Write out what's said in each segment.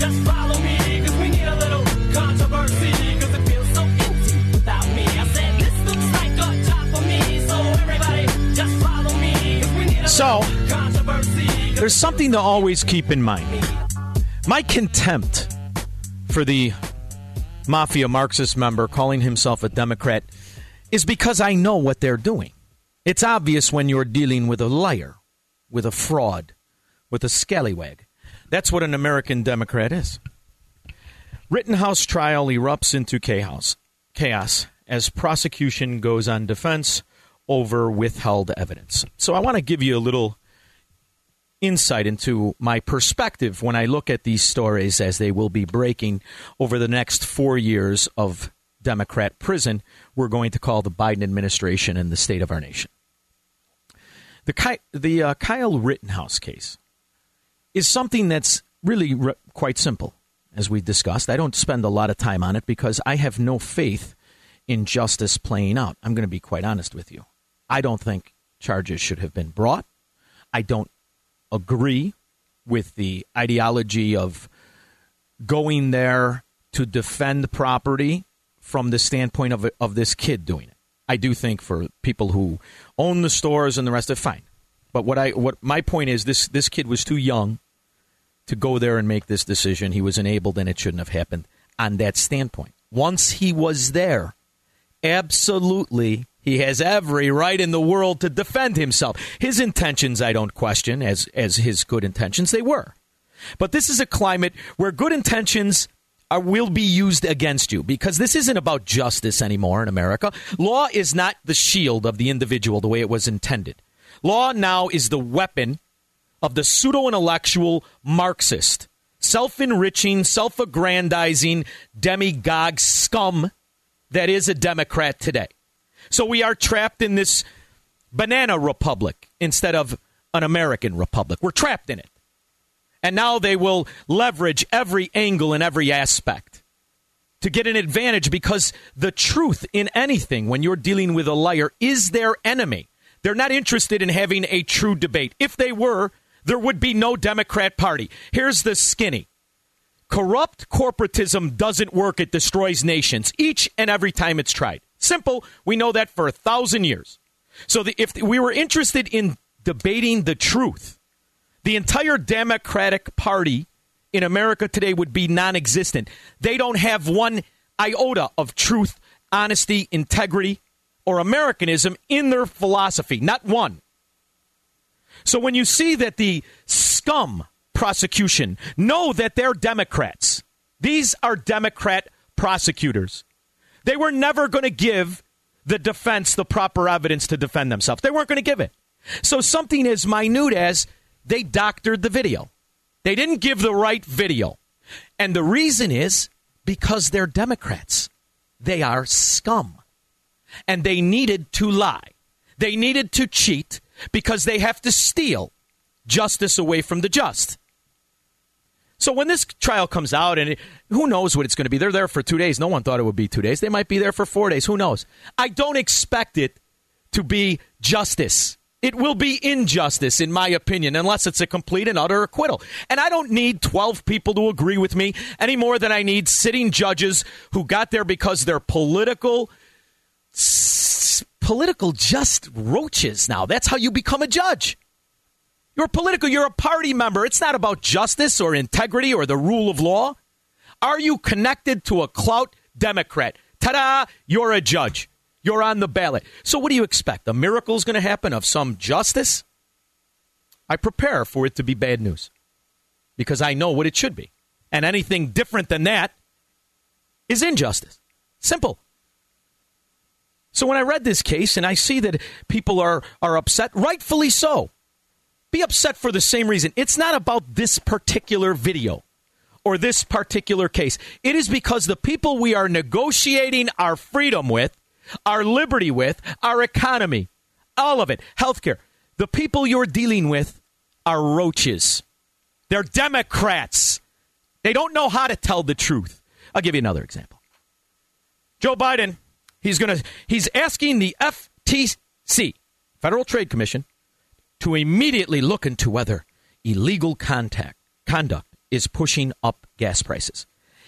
This looks like a job for me, so just follow me, cause we need a little controversy, cause it feels so empty without me. I said, this looks like a job for me, so everybody just follow me, we need a So. There's something to always keep in mind. My contempt for the mafia Marxist member calling himself a Democrat is because I know what they're doing. It's obvious when you're dealing with a liar, with a fraud, with a scallywag. That's what an American Democrat is. Rittenhouse trial erupts into chaos, chaos as prosecution goes on defense over withheld evidence. So I want to give you a little insight into my perspective when I look at these stories as they will be breaking over the next four years of Democrat prison, we're going to call the Biden administration and the state of our nation. The, Ky- the uh, Kyle Rittenhouse case is something that's really r- quite simple, as we discussed. I don't spend a lot of time on it because I have no faith in justice playing out. I'm going to be quite honest with you. I don't think charges should have been brought. I don't agree with the ideology of going there to defend property from the standpoint of of this kid doing it. I do think for people who own the stores and the rest of it, fine. But what I what my point is this this kid was too young to go there and make this decision. He was enabled and it shouldn't have happened on that standpoint. Once he was there, absolutely he has every right in the world to defend himself. His intentions I don't question as as his good intentions they were. But this is a climate where good intentions are, will be used against you because this isn't about justice anymore in America. Law is not the shield of the individual the way it was intended. Law now is the weapon of the pseudo intellectual Marxist, self enriching, self aggrandizing demagogue scum that is a Democrat today. So we are trapped in this banana republic instead of an American republic. We're trapped in it. And now they will leverage every angle and every aspect to get an advantage because the truth in anything, when you're dealing with a liar, is their enemy. They're not interested in having a true debate. If they were, there would be no Democrat Party. Here's the skinny corrupt corporatism doesn't work, it destroys nations each and every time it's tried. Simple. We know that for a thousand years. So the, if we were interested in debating the truth, the entire Democratic Party in America today would be non existent. They don't have one iota of truth, honesty, integrity, or Americanism in their philosophy. Not one. So when you see that the scum prosecution know that they're Democrats, these are Democrat prosecutors. They were never going to give the defense the proper evidence to defend themselves. They weren't going to give it. So something as minute as they doctored the video. They didn't give the right video. And the reason is because they're Democrats. They are scum. And they needed to lie. They needed to cheat because they have to steal justice away from the just. So when this trial comes out, and it, who knows what it's going to be? They're there for two days. No one thought it would be two days. They might be there for four days. Who knows? I don't expect it to be justice. It will be injustice, in my opinion, unless it's a complete and utter acquittal. And I don't need 12 people to agree with me any more than I need sitting judges who got there because they're political, s- political just roaches now. That's how you become a judge. You're political. You're a party member. It's not about justice or integrity or the rule of law. Are you connected to a clout Democrat? Ta da! You're a judge. You're on the ballot. So, what do you expect? A miracle is going to happen of some justice? I prepare for it to be bad news because I know what it should be. And anything different than that is injustice. Simple. So when I read this case and I see that people are, are upset, rightfully so, be upset for the same reason. It's not about this particular video or this particular case. It is because the people we are negotiating our freedom with, our liberty with, our economy, all of it, healthcare, the people you're dealing with are roaches. They're Democrats. They don't know how to tell the truth. I'll give you another example. Joe Biden, he's going to he's asking the FTC, Federal Trade Commission, to immediately look into whether illegal contact conduct is pushing up gas prices.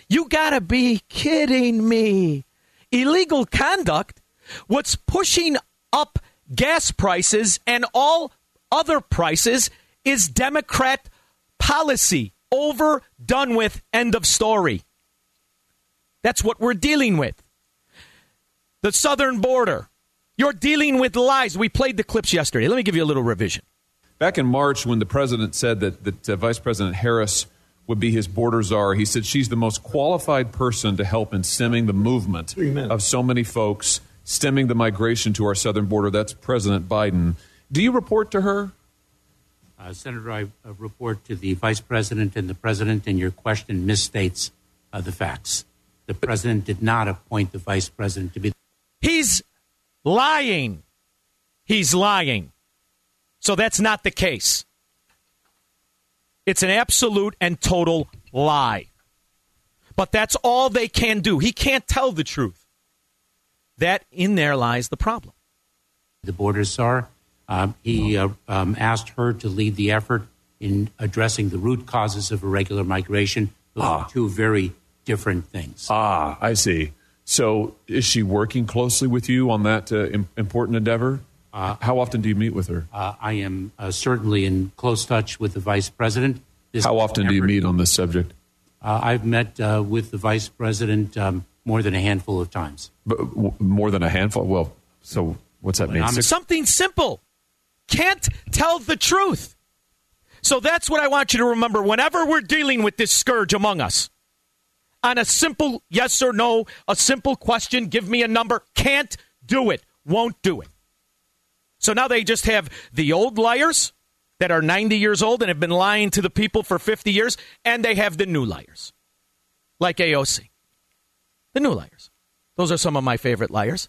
You got to be kidding me. Illegal conduct what's pushing up gas prices and all other prices is Democrat policy. Over, done with, end of story. That's what we're dealing with. The southern border. You're dealing with lies. We played the clips yesterday. Let me give you a little revision. Back in March, when the president said that, that uh, Vice President Harris would be his border czar, he said she's the most qualified person to help in stemming the movement of so many folks, stemming the migration to our southern border. That's President Biden. Do you report to her? Uh, Senator, I uh, report to the Vice President and the President, and your question misstates uh, the facts. The President did not appoint the Vice President to be. He's lying. He's lying. So that's not the case. It's an absolute and total lie. But that's all they can do. He can't tell the truth. That in there lies the problem. the border czar. Um, he uh, um, asked her to lead the effort in addressing the root causes of irregular migration. Those are two very different things. Ah, I see. So is she working closely with you on that uh, important endeavor? How often do you meet with her? Uh, I am uh, certainly in close touch with the Vice President. This How often do you meet on this subject? Uh, I've met uh, with the Vice President um, more than a handful of times. B- w- more than a handful? Well, so what's that mean? I'm- Six- Something simple. Can't tell the truth. So that's what I want you to remember whenever we're dealing with this scourge among us. On a simple yes or no, a simple question, give me a number, can't do it, won't do it. So now they just have the old liars that are 90 years old and have been lying to the people for 50 years, and they have the new liars, like AOC. The new liars. Those are some of my favorite liars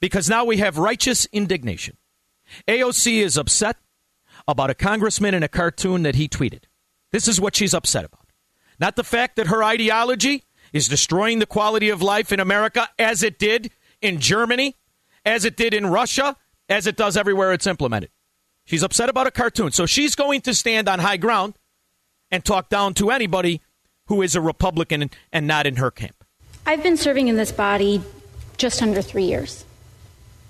because now we have righteous indignation. AOC is upset about a congressman in a cartoon that he tweeted. This is what she's upset about. Not the fact that her ideology is destroying the quality of life in America as it did in Germany, as it did in Russia, as it does everywhere it's implemented. She's upset about a cartoon. So she's going to stand on high ground and talk down to anybody who is a Republican and not in her camp. I've been serving in this body just under three years.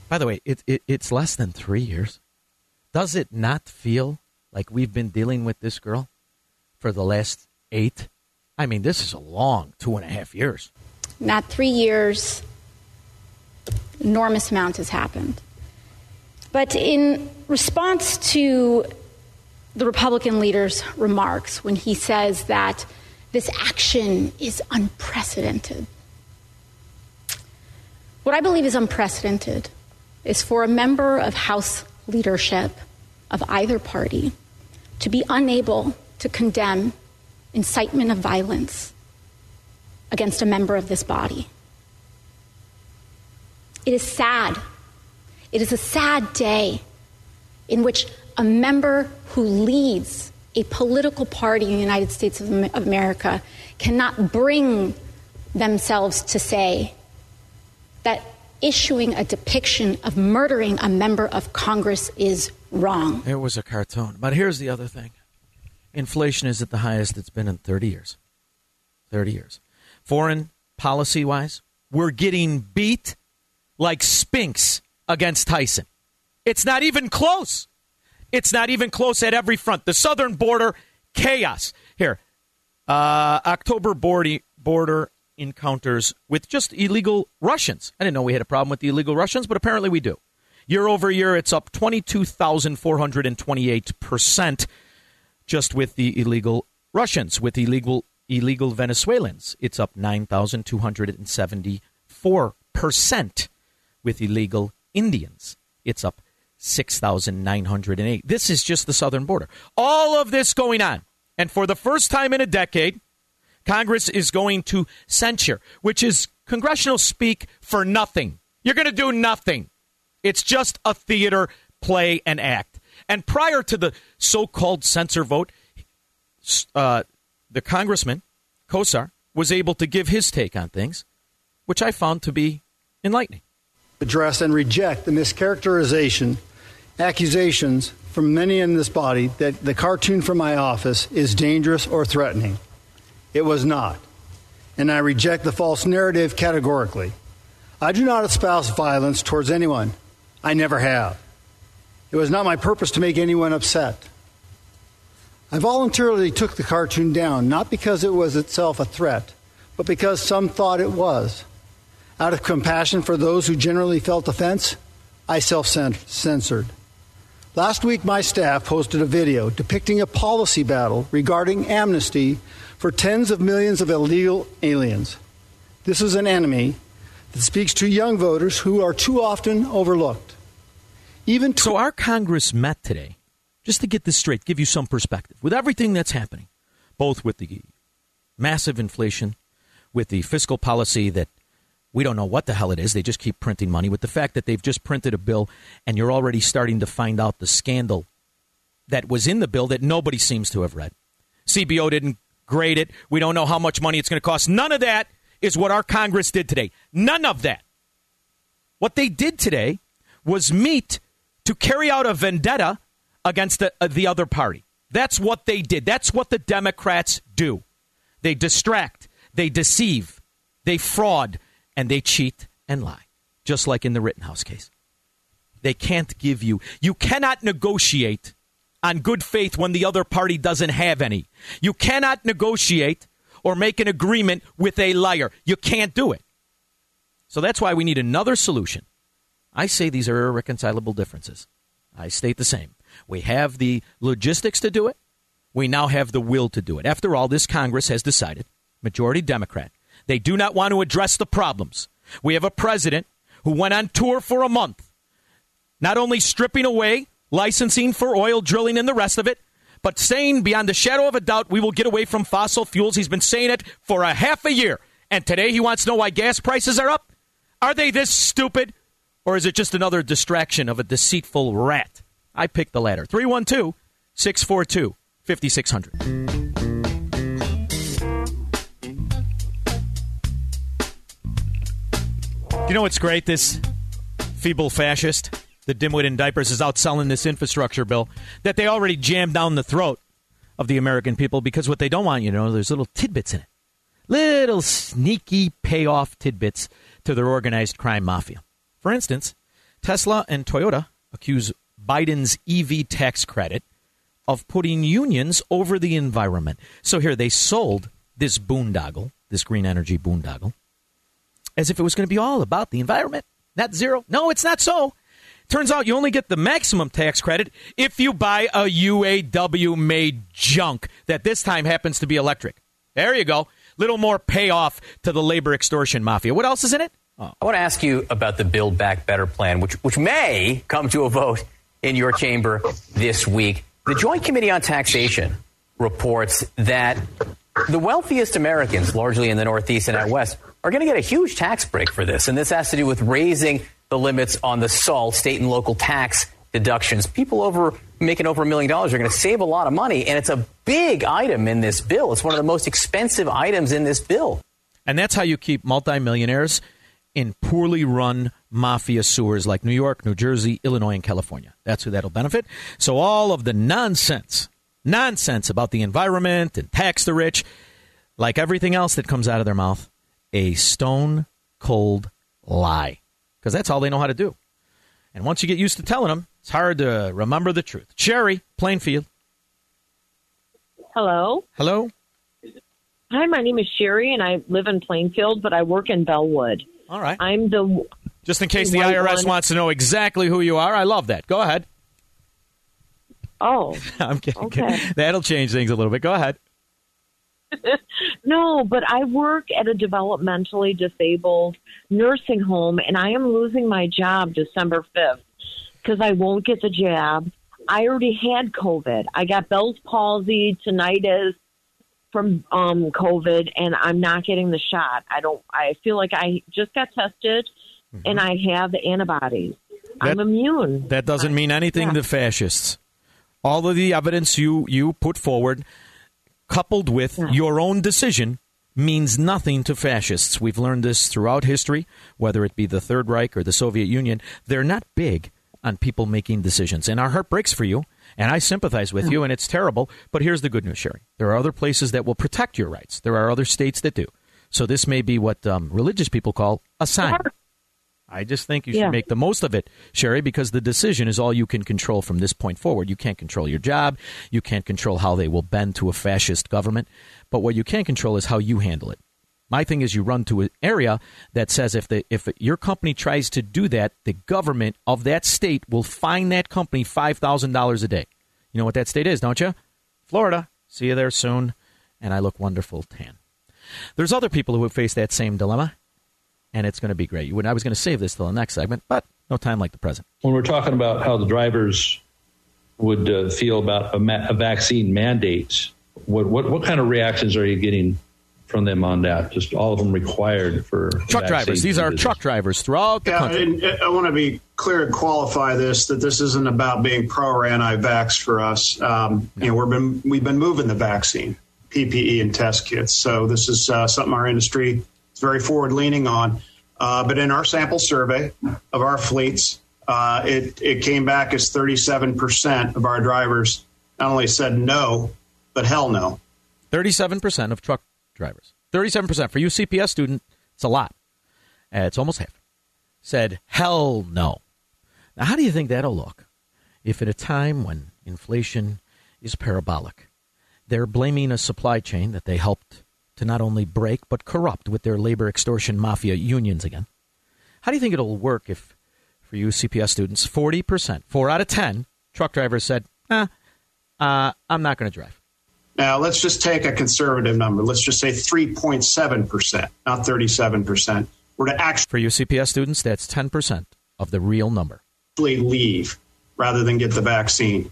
By the way, it, it, it's less than three years. Does it not feel like we've been dealing with this girl for the last eight? I mean, this is a long two and a half years. Not three years, enormous amount has happened. But in response to the Republican leader's remarks when he says that this action is unprecedented, what I believe is unprecedented is for a member of House leadership of either party to be unable to condemn incitement of violence against a member of this body. It is sad. It is a sad day in which a member who leads a political party in the United States of America cannot bring themselves to say that issuing a depiction of murdering a member of Congress is wrong. It was a cartoon. But here's the other thing inflation is at the highest it's been in 30 years. 30 years. Foreign policy wise, we're getting beat like Spinks against Tyson. It's not even close. It's not even close at every front. The southern border, chaos. Here, uh, October border, border encounters with just illegal Russians. I didn't know we had a problem with the illegal Russians, but apparently we do. Year over year, it's up 22,428% just with the illegal Russians. With illegal illegal Venezuelans, it's up 9,274%. With illegal Indians, it's up 6,908. This is just the southern border. All of this going on. And for the first time in a decade, Congress is going to censure, which is congressional speak for nothing. You're going to do nothing. It's just a theater play and act. And prior to the so called censor vote, uh, the congressman, Gosar, was able to give his take on things, which I found to be enlightening. Address and reject the mischaracterization, accusations from many in this body that the cartoon from my office is dangerous or threatening. It was not. And I reject the false narrative categorically. I do not espouse violence towards anyone. I never have. It was not my purpose to make anyone upset. I voluntarily took the cartoon down, not because it was itself a threat, but because some thought it was. Out of compassion for those who generally felt offense, I self censored. Last week, my staff posted a video depicting a policy battle regarding amnesty for tens of millions of illegal aliens. This is an enemy that speaks to young voters who are too often overlooked. Even so, our Congress met today, just to get this straight, give you some perspective, with everything that's happening, both with the massive inflation, with the fiscal policy that we don't know what the hell it is. They just keep printing money. With the fact that they've just printed a bill and you're already starting to find out the scandal that was in the bill that nobody seems to have read. CBO didn't grade it. We don't know how much money it's going to cost. None of that is what our Congress did today. None of that. What they did today was meet to carry out a vendetta against the, uh, the other party. That's what they did. That's what the Democrats do. They distract, they deceive, they fraud, and they cheat and lie, just like in the Rittenhouse case. They can't give you, you cannot negotiate on good faith when the other party doesn't have any. You cannot negotiate or make an agreement with a liar. You can't do it. So that's why we need another solution. I say these are irreconcilable differences. I state the same. We have the logistics to do it. We now have the will to do it. After all, this Congress has decided, majority Democrat, they do not want to address the problems. We have a president who went on tour for a month, not only stripping away licensing for oil drilling and the rest of it, but saying beyond the shadow of a doubt we will get away from fossil fuels. He's been saying it for a half a year. And today he wants to know why gas prices are up? Are they this stupid? Or is it just another distraction of a deceitful rat? I picked the latter. 312 642 5600. You know what's great? This feeble fascist, the dimwit in diapers, is outselling this infrastructure bill that they already jammed down the throat of the American people because what they don't want you know, there's little tidbits in it. Little sneaky payoff tidbits to their organized crime mafia. For instance, Tesla and Toyota accuse Biden's EV tax credit of putting unions over the environment. So here they sold this boondoggle, this green energy boondoggle, as if it was going to be all about the environment, not zero. No, it's not so. Turns out you only get the maximum tax credit if you buy a UAW made junk that this time happens to be electric. There you go. Little more payoff to the labor extortion mafia. What else is in it? I want to ask you about the Build Back Better plan, which, which may come to a vote in your chamber this week. The Joint Committee on Taxation reports that the wealthiest Americans, largely in the Northeast and out West, are going to get a huge tax break for this. And this has to do with raising the limits on the SALT, state and local tax deductions. People over making over a million dollars are going to save a lot of money. And it's a big item in this bill. It's one of the most expensive items in this bill. And that's how you keep multimillionaires in poorly run mafia sewers like New York, New Jersey, Illinois, and California. That's who that'll benefit. So all of the nonsense, nonsense about the environment and tax the rich, like everything else that comes out of their mouth, a stone cold lie. Because that's all they know how to do. And once you get used to telling them, It's hard to remember the truth. Sherry, Plainfield. Hello. Hello. Hi, my name is Sherry, and I live in Plainfield, but I work in Bellwood. All right. I'm the. Just in case the IRS one. wants to know exactly who you are, I love that. Go ahead. Oh. I'm kidding. Okay. That'll change things a little bit. Go ahead. No, but I work at a developmentally disabled nursing home, and I am losing my job December 5th because I won't get the jab. I already had COVID. I got Bell's palsy, tinnitus from um, COVID, and I'm not getting the shot. I don't. I feel like I just got tested, and I have the antibodies. I'm immune. That doesn't mean anything Yeah. to fascists. All of the evidence you, you put forward, coupled with your own decision, means nothing to fascists. We've learned this throughout history, whether it be the Third Reich or the Soviet Union. They're not big on people making decisions. And our heart breaks for you, and I sympathize with you, and it's terrible. But here's the good news, Sherry. There are other places that will protect your rights, there are other states that do. So this may be what um, religious people call a sign. I just think you should Yeah. make the most of it, Sherry, because the decision is all you can control from this point forward. You can't control your job. You can't control how they will bend to a fascist government. But what you can control is how you handle it. My thing is you run to an area that says if the if your company tries to do that, the government of that state will fine that company five thousand dollars a day. You know what that state is, don't you? Florida. See you there soon. And I look wonderful tan. There's other people who have faced that same dilemma and it's going to be great. I was going to save this till the next segment, but no time like the present. when we're talking about how the drivers would uh, feel about a, ma- a vaccine mandate, what, what what kind of reactions are you getting from them on that? Just all of them required for Truck drivers. These are business. truck drivers throughout the Yeah, country. and uh, I want to be clear and qualify this that this isn't about being pro or anti-vax for us. Um, You know, we've been we've been moving the vaccine, PPE, and test kits. So this is uh, something our industry is very forward leaning on. Uh, but in our sample survey of our fleets, uh, it it came back as 37 percent of our drivers not only said no, but hell no. 37% of truck drivers. 37% for you CPS student, it's a lot. Uh, it's almost half. Said hell no. Now how do you think that'll look if at a time when inflation is parabolic, they're blaming a supply chain that they helped to not only break but corrupt with their labor extortion mafia unions again? How do you think it'll work if for you CPS students, 40%, 4 out of 10 truck drivers said, "Ah, uh, I'm not going to drive." Now, let's just take a conservative number. Let's just say 3.7%, not 37%. We're to actually For you CPS students, that's 10% of the real number. leave rather than get the vaccine.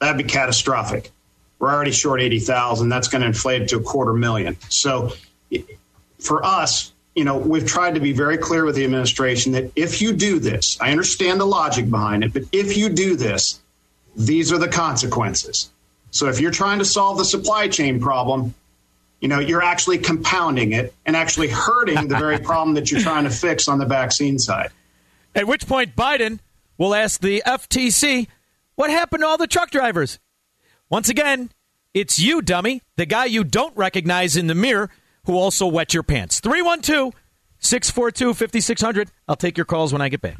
That'd be catastrophic. We're already short 80,000. That's going to inflate it to a quarter million. So for us, you know, we've tried to be very clear with the administration that if you do this, I understand the logic behind it, but if you do this, these are the consequences. So if you're trying to solve the supply chain problem, you know, you're actually compounding it and actually hurting the very problem that you're trying to fix on the vaccine side. At which point, Biden will ask the FTC, what happened to all the truck drivers? Once again, it's you, dummy, the guy you don't recognize in the mirror who also wet your pants. 312 642 5600. I'll take your calls when I get back.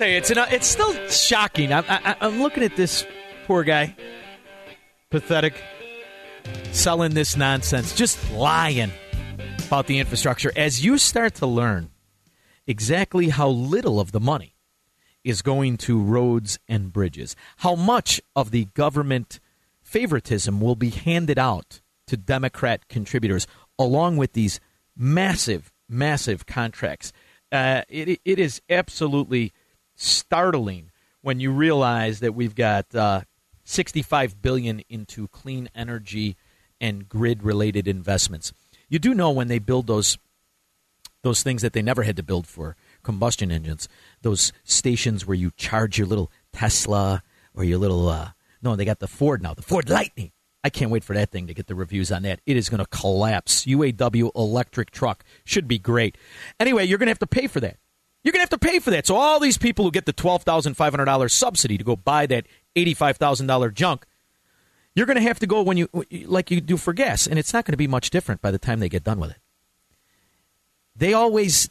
Tell you, it's, an, it's still shocking. I'm, I, I'm looking at this poor guy. Pathetic. Selling this nonsense. Just lying about the infrastructure. As you start to learn exactly how little of the money is going to roads and bridges, how much of the government favoritism will be handed out to Democrat contributors, along with these massive, massive contracts. Uh, it, it is absolutely startling when you realize that we've got uh, 65 billion into clean energy and grid-related investments. You do know when they build those those things that they never had to build for combustion engines, those stations where you charge your little Tesla or your little uh, no, they got the Ford now, the Ford Lightning. I can't wait for that thing to get the reviews on that. It is going to collapse. UAW electric truck should be great. Anyway, you're going to have to pay for that. You're going to have to pay for that. So all these people who get the twelve thousand five hundred dollars subsidy to go buy that eighty-five thousand dollar junk, you're going to have to go when you like you do for gas, and it's not going to be much different by the time they get done with it. they always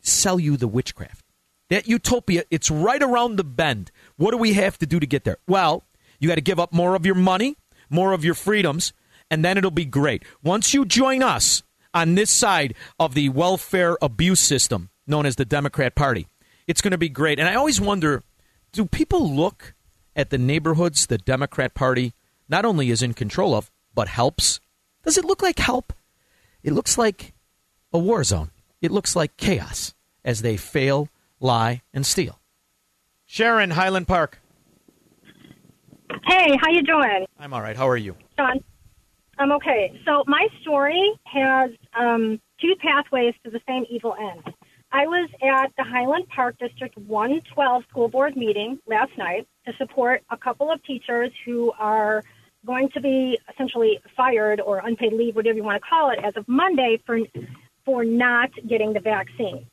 sell you the witchcraft. That utopia, it's right around the bend. What do we have to do to get there? Well, you got to give up more of your money, more of your freedoms, and then it'll be great. Once you join us on this side of the welfare abuse system known as the Democrat Party, it's going to be great. And I always wonder do people look at the neighborhoods the Democrat Party not only is in control of, but helps? Does it look like help? It looks like a war zone. It looks like chaos as they fail, lie, and steal. Sharon, Highland Park. Hey, how you doing, I'm all right. How are you? Shaun? I'm okay. So my story has um, two pathways to the same evil end. I was at the Highland Park District 112 school board meeting last night to support a couple of teachers who are going to be essentially fired or unpaid leave, whatever you want to call it, as of Monday for for not getting the vaccine.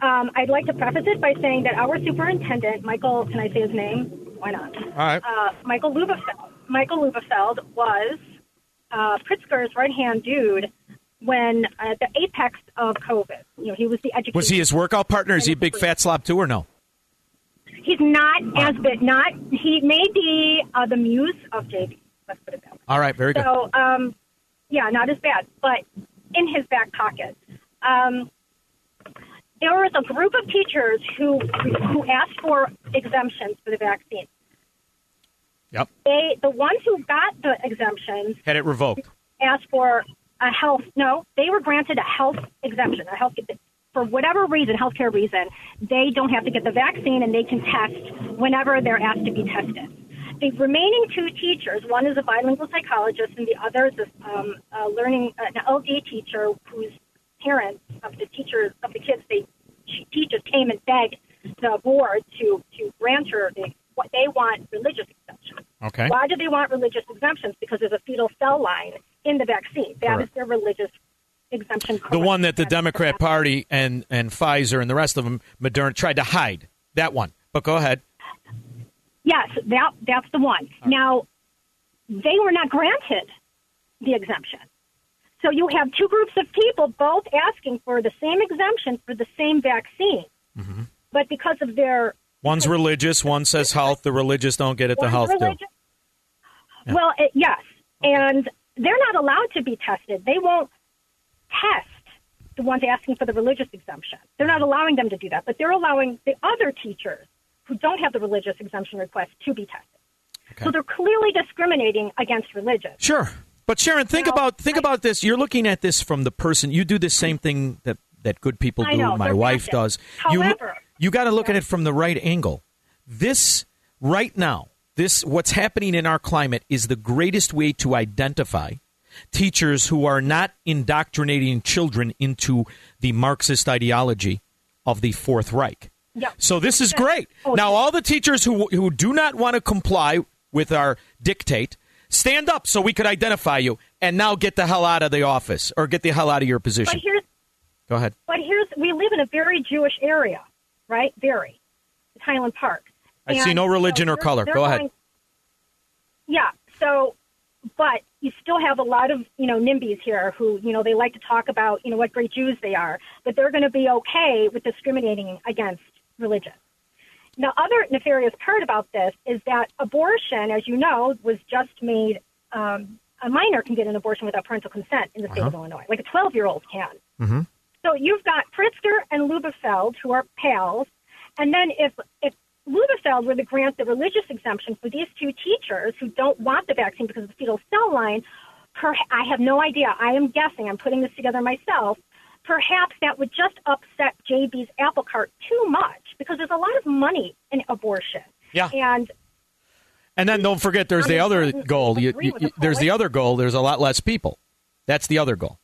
Um, I'd like to preface it by saying that our superintendent, Michael, can I say his name? Why not? All right. Uh, Michael Lubelfeld. Michael Lubelfeld was uh, Pritzker's right hand dude when at the apex of COVID. You know, he was the education. Was he his workout partner? Is he a big fat slob too, or no? He's not as big. Not he may be uh, the muse of JB. Let's put it that way. All right, very good. So, um, yeah, not as bad, but in his back pocket. Um, there was a group of teachers who who asked for exemptions for the vaccine. Yep. They, the ones who got the exemptions, Had it revoked. asked for a health. No, they were granted a health exemption, a health for whatever reason, healthcare reason. They don't have to get the vaccine, and they can test whenever they're asked to be tested. The remaining two teachers, one is a bilingual psychologist, and the other is a, um, a learning an LD teacher whose parents of the teachers of the kids they she teaches came and begged the board to to grant her the what they want religious exemptions. Okay. Why do they want religious exemptions? Because there's a fetal cell line in the vaccine. That is their religious exemption. The one that the Democrat Party and, and Pfizer and the rest of them, Moderna, tried to hide. That one. But go ahead. Yes, that that's the one. Now, they were not granted the exemption. So you have two groups of people both asking for the same exemption for the same vaccine, Mm-hmm. but because of their One's religious, one says health. The religious don't get it, the health do. religious- Well, it, yes, and they're not allowed to be tested. They won't test the ones asking for the religious exemption. They're not allowing them to do that, but they're allowing the other teachers who don't have the religious exemption request to be tested. So they're clearly discriminating against religion. Sure. But Sharon, think about think about this. You're looking at this from the person. You do the same thing that that good people do. My wife does. However- you got to look at it from the right angle. This right now, this what's happening in our climate is the greatest way to identify teachers who are not indoctrinating children into the Marxist ideology of the Fourth Reich. Yeah. So this is great. Oh, now all the teachers who who do not want to comply with our dictate, stand up so we could identify you and now get the hell out of the office or get the hell out of your But position. here's Go ahead. But here's we live in a very Jewish area, right? Very. It's Highland Park. I And see no religion so or color. Go ahead. going- yeah. So, but you still have a lot of you know NIMBYs here who you know they like to talk about you know what great Jews they are, but they're going to be okay with discriminating against religion. The other nefarious part about this is that abortion, as you know, was just made. Um, a minor can get an abortion without parental consent in the state of Uh-huh. Illinois, like a 12 year old can. Mm-hmm. So you've got Pritzker and Lubelfeld, who are pals, and then if if Lubelfeld were to grant the religious exemption for these two teachers who don't want the vaccine because of the fetal cell line, per, I have no idea. I am guessing. I'm putting this together myself. Perhaps that would just upset JB's apple cart too much because there's a lot of money in abortion. Yeah. And And then don't forget, there's the other goal. You, you, there's the other goal. There's a lot less people. That's the other goal.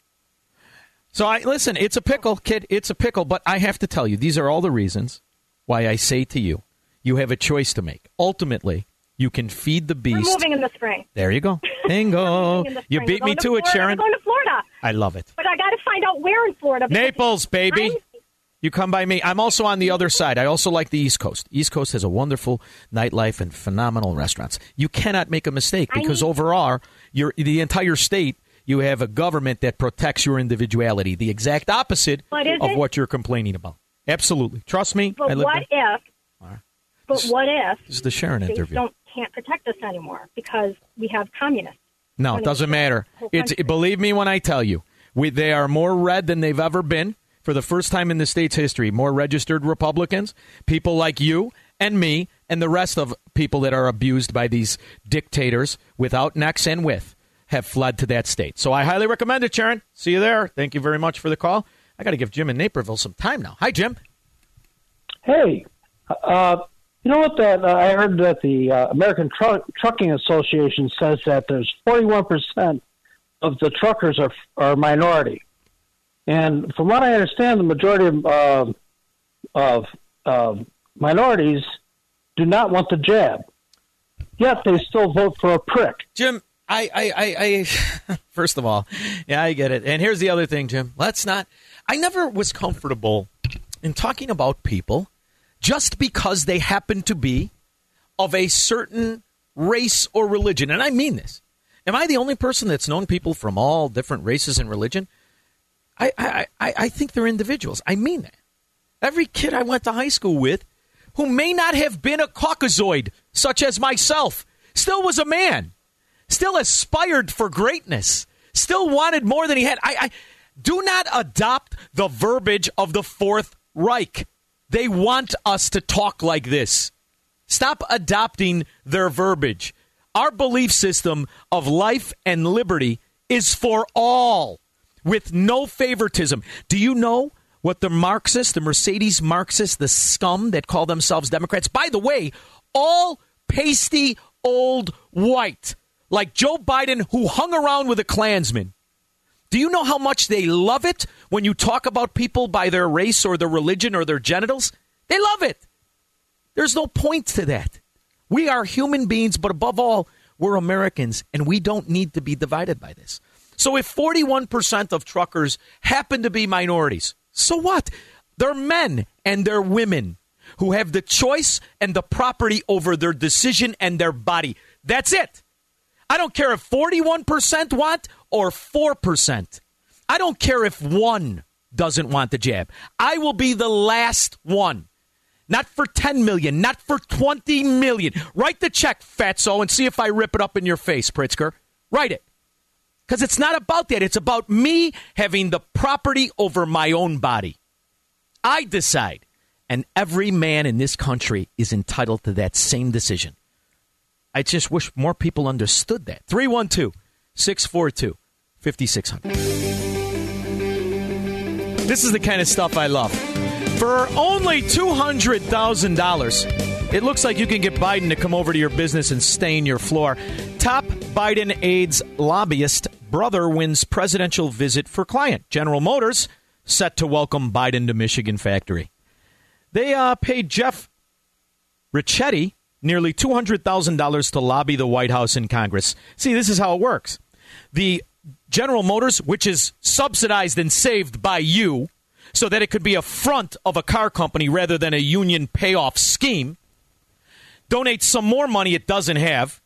So I listen. It's a pickle, kid. It's a pickle. But I have to tell you, these are all the reasons why I say to you, you have a choice to make. Ultimately, you can feed the we're beast. moving in the spring. There you go. Bingo. Moving in the you beat me going to it, Sharon. We're going to Florida. I love it. But I got to find out where in Florida. Naples, baby. I'm- You come by me. I'm also on the other side. I also like the East Coast. East Coast has a wonderful nightlife and phenomenal restaurants. You cannot make a mistake because overall, your the entire state You have a government that protects your individuality, the exact opposite of it? what you're complaining about. Absolutely. Trust me. I But what there. if? But what if This is the Sharon interview. don't can't protect us anymore because we have communists? No, it doesn't matter. It's country? believe me when I tell you, we, they are more red than they've ever been for the first time in the state's history. More registered Republicans, people like you and me, and the rest of people that are abused by these dictators without necks and with have fled to that state. So I highly recommend it, Sharon. See you there. Thank you very much for the call. I got to give Jim in Naperville some time now. Hi, Jim. Hey, uh, you know what? That uh, I heard that the uh, American Tru- Trucking Association says that there's 41 percent of the truckers are are minority, and from what I understand, the majority of uh, of uh, minorities do not want the jab, yet they still vote for a prick. Jim, I, I, I, I first of all, yeah, I get it. And here's the other thing, Jim. Let's not. I never was comfortable in talking about people just because they happen to be of a certain race or religion, and I mean this. Am I the only person that's known people from all different races and religion? I, I, I, I think they're individuals. I mean that. Every kid I went to high school with who may not have been a Caucasoid, such as myself, still was a man, still aspired for greatness, still wanted more than he had. I, I do not adopt the verbiage of the Fourth Reich. They want us to talk like this. Stop adopting their verbiage. Our belief system of life and liberty is for all with no favoritism. Do you know what the Marxists, the Mercedes Marxists, the scum that call themselves Democrats, by the way, all pasty old white, like Joe Biden, who hung around with a Klansman. Do you know how much they love it when you talk about people by their race or their religion or their genitals? They love it. There's no point to that. We are human beings, but above all, we're Americans, and we don't need to be divided by this. So if 41% of truckers happen to be minorities, so what? They're men and they're women who have the choice and the property over their decision and their body. That's it. I don't care if 41% want or 4%. I don't care if one doesn't want the jab. I will be the last one. Not for 10 million, not for 20 million. Write the check, fatso, and see if I rip it up in your face, Pritzker. Write it. Because it's not about that. It's about me having the property over my own body. I decide. And every man in this country is entitled to that same decision. I just wish more people understood that. 312 642 5600. This is the kind of stuff I love. For only $200,000, it looks like you can get Biden to come over to your business and stain your floor. Top Biden aides lobbyist brother wins presidential visit for client. General Motors set to welcome Biden to Michigan factory. They uh, paid Jeff Ricchetti nearly $200,000 to lobby the White House in Congress. See, this is how it works. The General Motors, which is subsidized and saved by you so that it could be a front of a car company rather than a union payoff scheme, donates some more money it doesn't have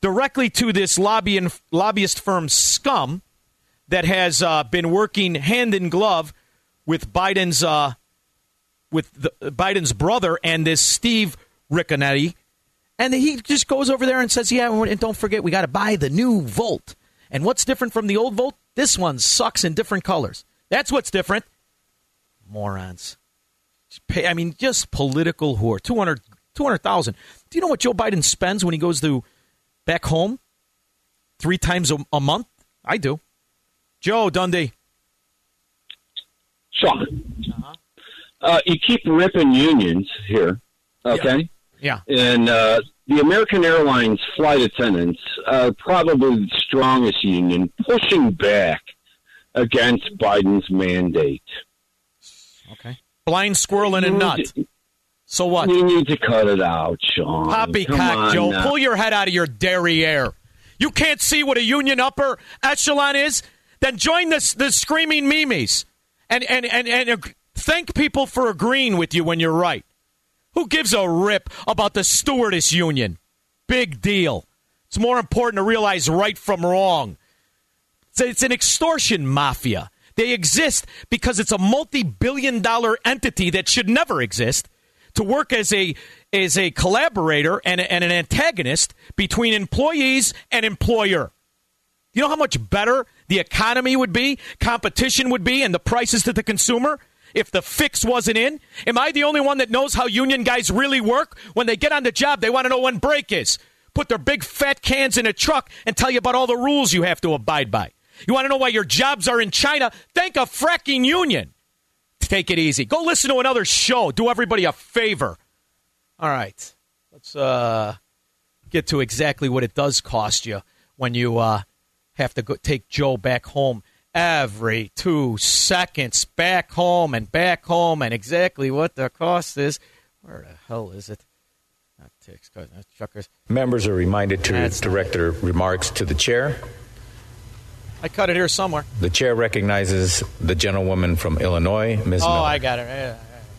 directly to this lobbying, lobbyist firm scum that has uh, been working hand in glove with Biden's uh, with the, Biden's brother and this Steve Ricchetti, and he just goes over there and says, "Yeah, and don't forget, we got to buy the new Volt. And what's different from the old Volt? This one sucks in different colors. That's what's different." Morons. Pay, I mean, just political whore. 200 200,000. Do you know what Joe Biden spends when he goes to back home? Three times a, a month? I do. Joe Dundee. Shaun, uh, you keep ripping unions here, okay? Yeah. And uh, the American Airlines flight attendants are probably the strongest union pushing back against Biden's mandate. Okay. Blind squirrel in a nut. So what? You need to cut it out, Shaun. Poppycock, Joe. now. Pull your head out of your derriere. You can't see what a union upper echelon is? Then join the, the screaming memes and, and, and, and thank people for agreeing with you when you're right. Who gives a rip about the stewardess union? Big deal. It's more important to realize right from wrong. It's an extortion mafia. They exist because it's a multi-billion dollar entity that should never exist to work as a as a collaborator and, and an antagonist between employees and employer. You know how much better the economy would be, competition would be, and the prices to the consumer if the fix wasn't in? Am I the only one that knows how union guys really work? When they get on the job, they want to know when break is. Put their big fat cans in a truck and tell you about all the rules you have to abide by. You want to know why your jobs are in China? Thank a fracking union. Take it easy. Go listen to another show. Do everybody a favor. All right. Let's uh, get to exactly what it does cost you when you uh, have to go take Joe back home every two seconds, back home and back home, and exactly what the cost is. Where the hell is it? Not ticks, not chuckers. Members are reminded to That's direct their remarks to the chair. I cut it here somewhere. The chair recognizes the gentlewoman from Illinois, Ms. Oh, Miller. I got it.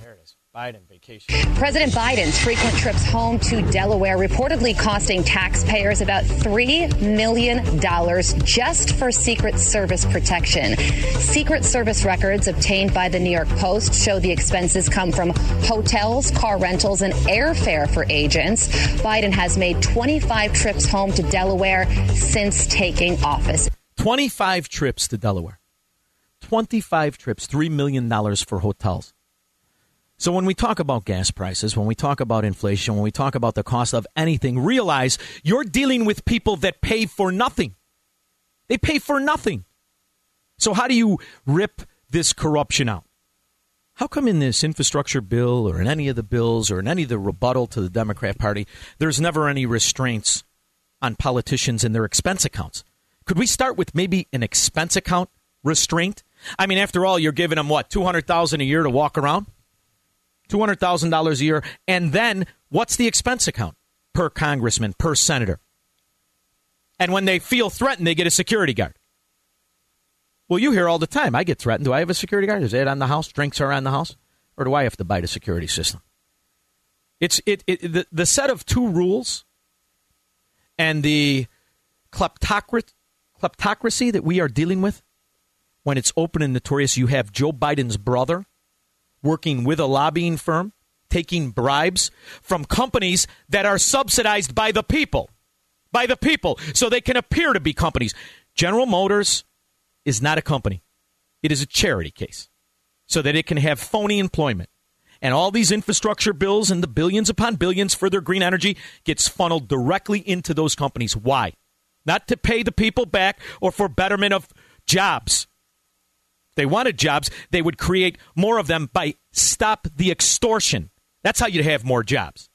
Here it is. Biden vacation. President Biden's frequent trips home to Delaware reportedly costing taxpayers about $3 million just for Secret Service protection. Secret Service records obtained by the New York Post show the expenses come from hotels, car rentals, and airfare for agents. Biden has made 25 trips home to Delaware since taking office. 25 trips to Delaware. 25 trips, $3 million for hotels. So when we talk about gas prices, when we talk about inflation, when we talk about the cost of anything, realize you're dealing with people that pay for nothing. They pay for nothing. So how do you rip this corruption out? How come in this infrastructure bill or in any of the bills or in any of the rebuttal to the Democrat Party, there's never any restraints on politicians and their expense accounts? Could we start with maybe an expense account restraint? I mean, after all, you're giving them what, 200000 a year to walk around? $200,000 a year. And then what's the expense account per congressman, per senator? And when they feel threatened, they get a security guard. Well, you hear all the time, I get threatened. Do I have a security guard? Is it on the house? Drinks are on the house? Or do I have to buy the security system? It's it, it the, the set of two rules and the kleptocracy that we are dealing with when it's open and notorious. You have Joe Biden's brother working with a lobbying firm, taking bribes from companies that are subsidized by the people. By the people. So they can appear to be companies. General Motors is not a company, it is a charity case. So that it can have phony employment. And all these infrastructure bills and the billions upon billions for their green energy gets funneled directly into those companies. Why? Not to pay the people back or for betterment of jobs they wanted jobs, they would create more of them by stop the extortion. That's how you'd have more jobs.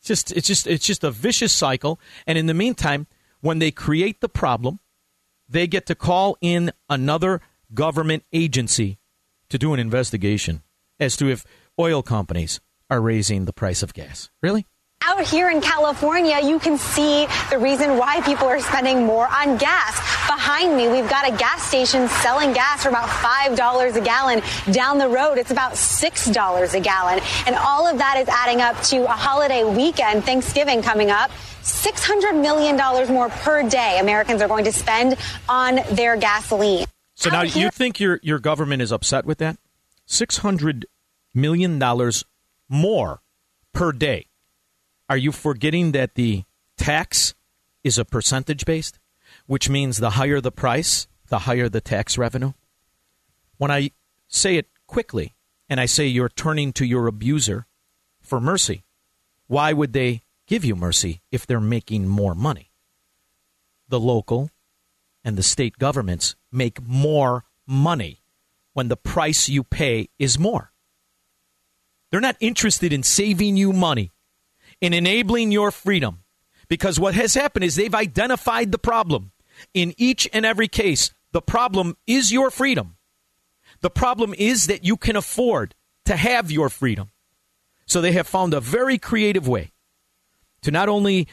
It's just it's just it's just a vicious cycle. And in the meantime, when they create the problem, they get to call in another government agency to do an investigation as to if oil companies are raising the price of gas. Really? Out here in California, you can see the reason why people are spending more on gas. Behind me, we've got a gas station selling gas for about $5 a gallon. Down the road, it's about $6 a gallon. And all of that is adding up to a holiday weekend, Thanksgiving coming up. $600 million more per day Americans are going to spend on their gasoline. So now you think your your government is upset with that? Six hundred million dollars more per day. Are you forgetting that the tax is a percentage based, which means the higher the price, the higher the tax revenue? When I say it quickly and I say you're turning to your abuser for mercy, why would they give you mercy if they're making more money? The local and the state governments make more money when the price you pay is more. They're not interested in saving you money, in enabling your freedom, because what has happened is they've identified the problem. In each and every case, the problem is your freedom. The problem is that you can afford to have your freedom. So they have found a very creative way to not only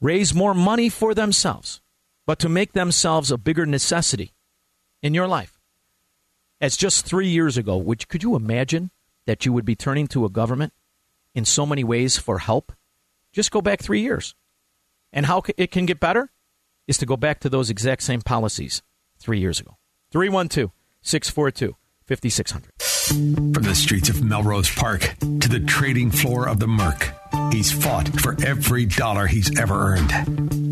raise more money for themselves, but to make themselves a bigger necessity in your life. As just three years ago, which could you imagine that you would be turning to a government in so many ways for help? Just go back three years. And how it can get better? is to go back to those exact same policies three years ago. 312 642 5600. From the streets of Melrose Park to the trading floor of the Merc, he's fought for every dollar he's ever earned.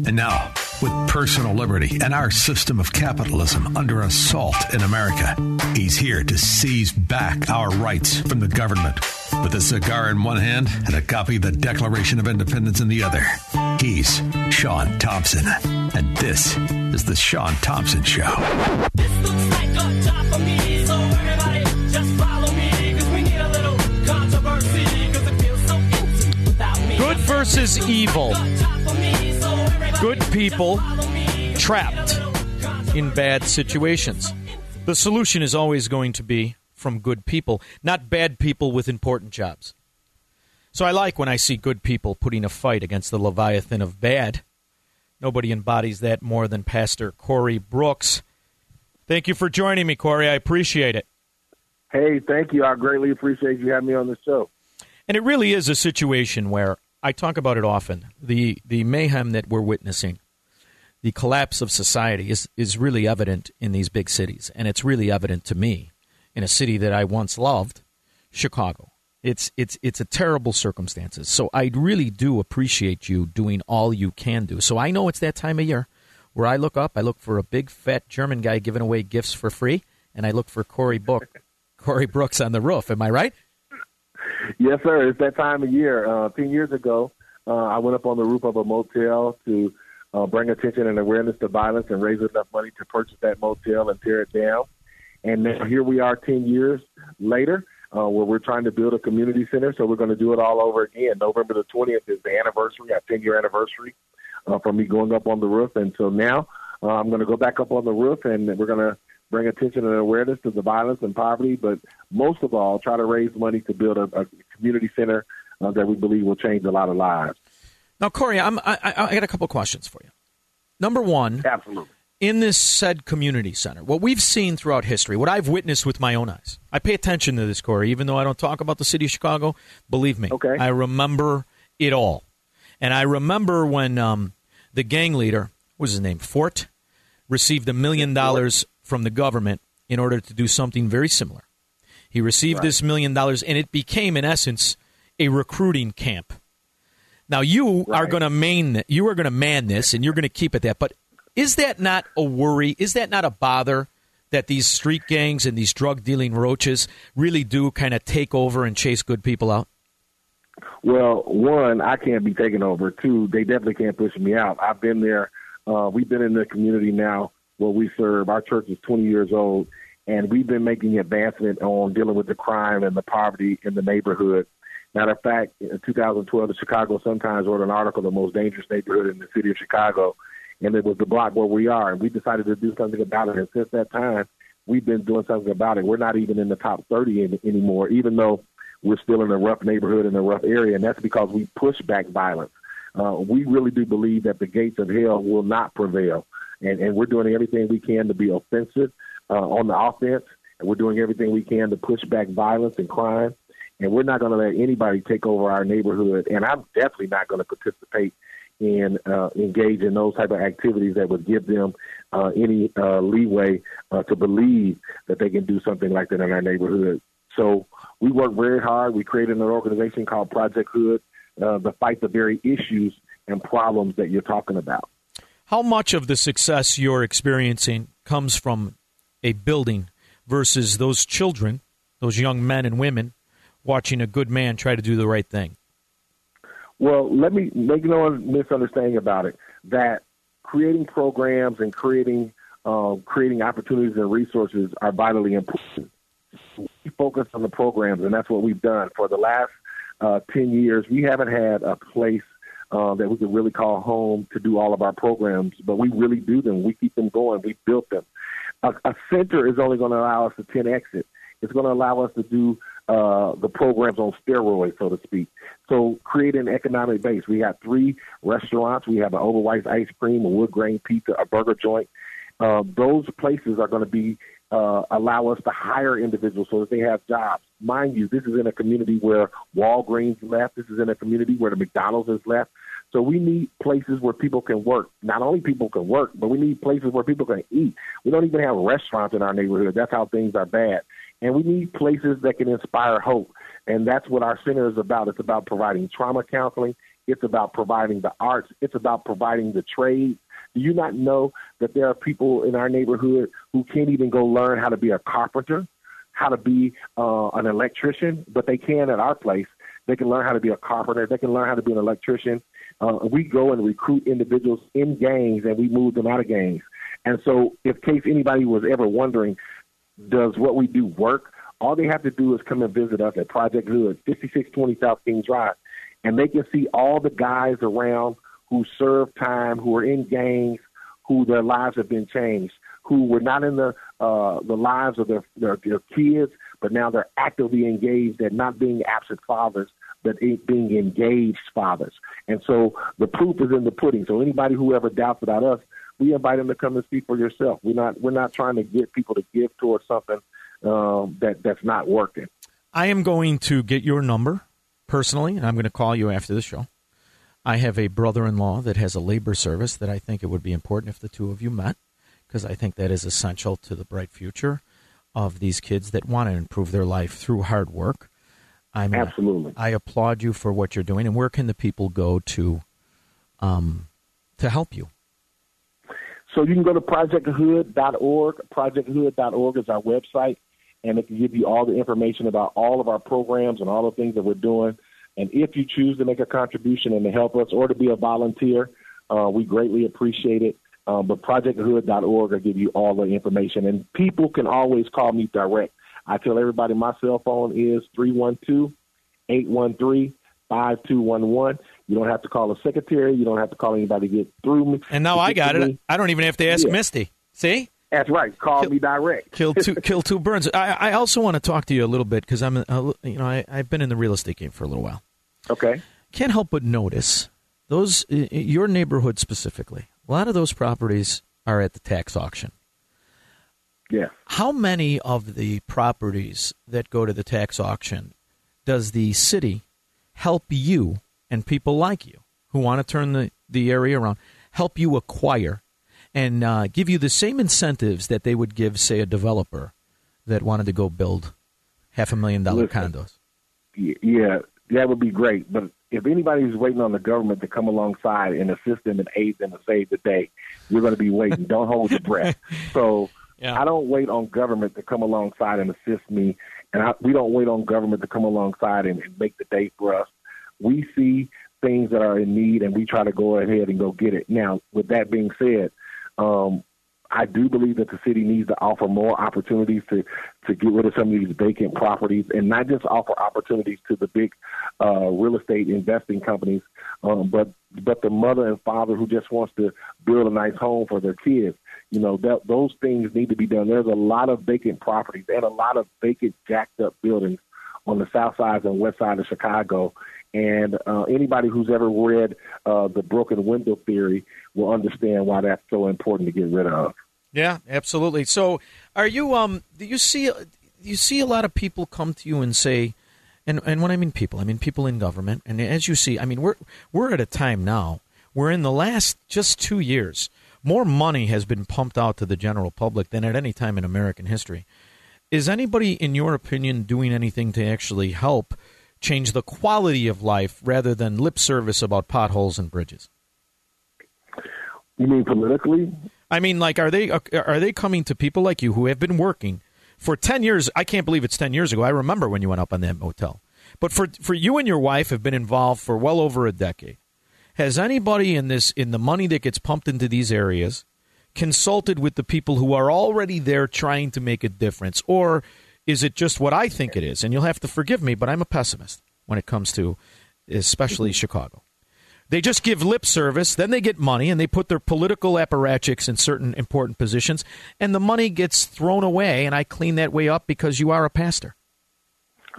And now, with personal liberty and our system of capitalism under assault in America, he's here to seize back our rights from the government. With a cigar in one hand and a copy of the Declaration of Independence in the other, he's Shaun Thompson. And this is The Shaun Thompson Show. like a job for me. So everybody just follow me. Cause we need a little controversy. Cause it feels so without me. Good versus evil. Good people trapped in bad situations. The solution is always going to be from good people, not bad people with important jobs. So I like when I see good people putting a fight against the Leviathan of bad. Nobody embodies that more than Pastor Corey Brooks. Thank you for joining me, Corey. I appreciate it. Hey, thank you. I greatly appreciate you having me on the show. And it really is a situation where I talk about it often. The the mayhem that we're witnessing, the collapse of society is is really evident in these big cities, and it's really evident to me in a city that I once loved, Chicago. It's it's it's a terrible circumstances. So I really do appreciate you doing all you can do. So I know it's that time of year where I look up, I look for a big fat German guy giving away gifts for free, and I look for Corey Book, Corey Brooks on the roof. Am I right? Yes, sir. It's that time of year. Uh, Ten years ago, uh, I went up on the roof of a motel to uh, bring attention and awareness to violence and raise enough money to purchase that motel and tear it down. And now here we are, ten years later, uh, where we're trying to build a community center. So we're going to do it all over again. November the twentieth is the anniversary, our ten year anniversary uh, for me going up on the roof. And so now uh, I'm going to go back up on the roof, and we're going to bring attention and awareness to the violence and poverty, but most of all, try to raise money to build a, a community center uh, that we believe will change a lot of lives. Now, Corey, I'm, I, I I got a couple questions for you. Number one, absolutely. In this said community center, what we've seen throughout history, what I've witnessed with my own eyes, I pay attention to this, Corey, even though I don't talk about the city of Chicago. Believe me, okay. I remember it all, and I remember when um, the gang leader, what was his name, Fort, received a million dollars from the government in order to do something very similar. He received Right. this million dollars, and it became, in essence, a recruiting camp. Now you are going to main you are going to man this, and you're going to keep it that. But is that not a worry? Is that not a bother that these street gangs and these drug dealing roaches really do kind of take over and chase good people out? Well, one, I can't be taken over. Two, they definitely can't push me out. I've been there. Uh, we've been in the community now where we serve. Our church is 20 years old, and we've been making advancement on dealing with the crime and the poverty in the neighborhood. Matter of fact, in 2012, the Chicago Sun-Times wrote an article, "The Most Dangerous Neighborhood in the City of Chicago," and it was the block where we are. And we decided to do something about it. And since that time, we've been doing something about it. We're not even in the top 30 in, anymore, even though we're still in a rough neighborhood in a rough area, and that's because we push back violence. Uh, we really do believe that the gates of hell will not prevail, and, and we're doing everything we can to be offensive uh, on the offense, and we're doing everything we can to push back violence and crime, and we're not going to let anybody take over our neighborhood, and I'm definitely not going to participate in uh, engage in those type of activities that would give them uh, any uh, leeway uh, to believe that they can do something like that in our neighborhood. So we work very hard. We created an organization called Project Hood uh, to fight the very issues and problems that you're talking about. How much of the success you're experiencing comes from a building versus those children, those young men and women, watching a good man try to do the right thing? Well, let me make no misunderstanding about it. That creating programs and creating uh, creating opportunities and resources are vitally important. We focus on the programs, and that's what we've done for the last uh, ten years. We haven't had a place uh, that we could really call home to do all of our programs, but we really do them. We keep them going. We built them. A, a center is only going to allow us to 10x it. It's going to allow us to do uh, the programs on steroids, so to speak. So create an economic base. We got three restaurants. We have an Overweight ice cream, a wood grain pizza, a burger joint. Uh, those places are going to be uh, allow us to hire individuals so that they have jobs. Mind you, this is in a community where Walgreens left. This is in a community where the McDonald's has left. So we need places where people can work. Not only people can work, but we need places where people can eat. We don't even have restaurants in our neighborhood. That's how things are bad. And we need places that can inspire hope. And that's what our center is about. It's about providing trauma counseling. It's about providing the arts. It's about providing the trades. Do you not know that there are people in our neighborhood who can't even go learn how to be a carpenter, how to be uh, an electrician, but they can at our place. They can learn how to be a carpenter. They can learn how to be an electrician. Uh, we go and recruit individuals in gangs and we move them out of gangs. And so, if case anybody was ever wondering, does what we do work? All they have to do is come and visit us at Project Hood, 5620 South King Drive, and they can see all the guys around who serve time, who are in gangs, who their lives have been changed, who were not in the uh, the lives of their, their their kids, but now they're actively engaged at not being absent fathers, but in, being engaged fathers. And so the proof is in the pudding. So anybody who ever doubts about us, we invite them to come and see for yourself. We're not we're not trying to get people to give towards something um, that that's not working. I am going to get your number personally, and I'm going to call you after the show. I have a brother in law that has a labor service that I think it would be important if the two of you met, because I think that is essential to the bright future of these kids that want to improve their life through hard work. I'm Absolutely. I applaud you for what you're doing. And where can the people go to um, to help you? So you can go to projecthood.org. Projecthood.org is our website, and it can give you all the information about all of our programs and all the things that we're doing. And if you choose to make a contribution and to help us or to be a volunteer, uh, we greatly appreciate it. Um, but projecthood.org will give you all the information. And people can always call me direct. I tell everybody my cell phone is 312 813 5211. You don't have to call a secretary. You don't have to call anybody to get through me. And now I got it. me. I don't even have to ask Yeah. Misty. See? That's right. Call me direct. kill two kill two birds. I, I also want to talk to you a little bit because I'm a, you know I, I've been in the real estate game for a little while. Okay. Can't help but notice those your neighborhood specifically. A lot of those properties are at the tax auction. Yeah. How many of the properties that go to the tax auction does the city help you and people like you who want to turn the, the area around help you acquire and uh, give you the same incentives that they would give, say, a developer that wanted to go build half a million dollar Listen. condos? Yeah, that would be great. But if anybody's waiting on the government to come alongside and assist them and aid them to save the day, we're going to be waiting. don't hold your breath. So I don't wait on government to come alongside and assist me, and I, we don't wait on government to come alongside and, and make the day for us. We see things that are in need, and we try to go ahead and go get it. Now, with that being said, um, I do believe that the city needs to offer more opportunities to to get rid of some of these vacant properties, and not just offer opportunities to the big uh, real estate investing companies, um, but but the mother and father who just wants to build a nice home for their kids. You know, that, those things need to be done. There's a lot of vacant properties and a lot of vacant, jacked up buildings on the south side and west side of Chicago. And uh, anybody who's ever read uh, the broken window theory will understand why that's so important to get rid of. Yeah, absolutely. So, are you um do you see do you see a lot of people come to you and say and and when I mean people, I mean people in government and as you see, I mean we're we're at a time now where in the last just 2 years more money has been pumped out to the general public than at any time in American history. Is anybody in your opinion doing anything to actually help change the quality of life rather than lip service about potholes and bridges? You mean politically? I mean, like, are they are they coming to people like you who have been working for ten years? I can't believe it's ten years ago. I remember when you went up on that motel. But for for you and your wife have been involved for well over a decade. Has anybody in this in the money that gets pumped into these areas consulted with the people who are already there trying to make a difference, or is it just what I think it is? And you'll have to forgive me, but I'm a pessimist when it comes to, especially Chicago. They just give lip service, then they get money, and they put their political apparatchiks in certain important positions, and the money gets thrown away. And I clean that way up because you are a pastor.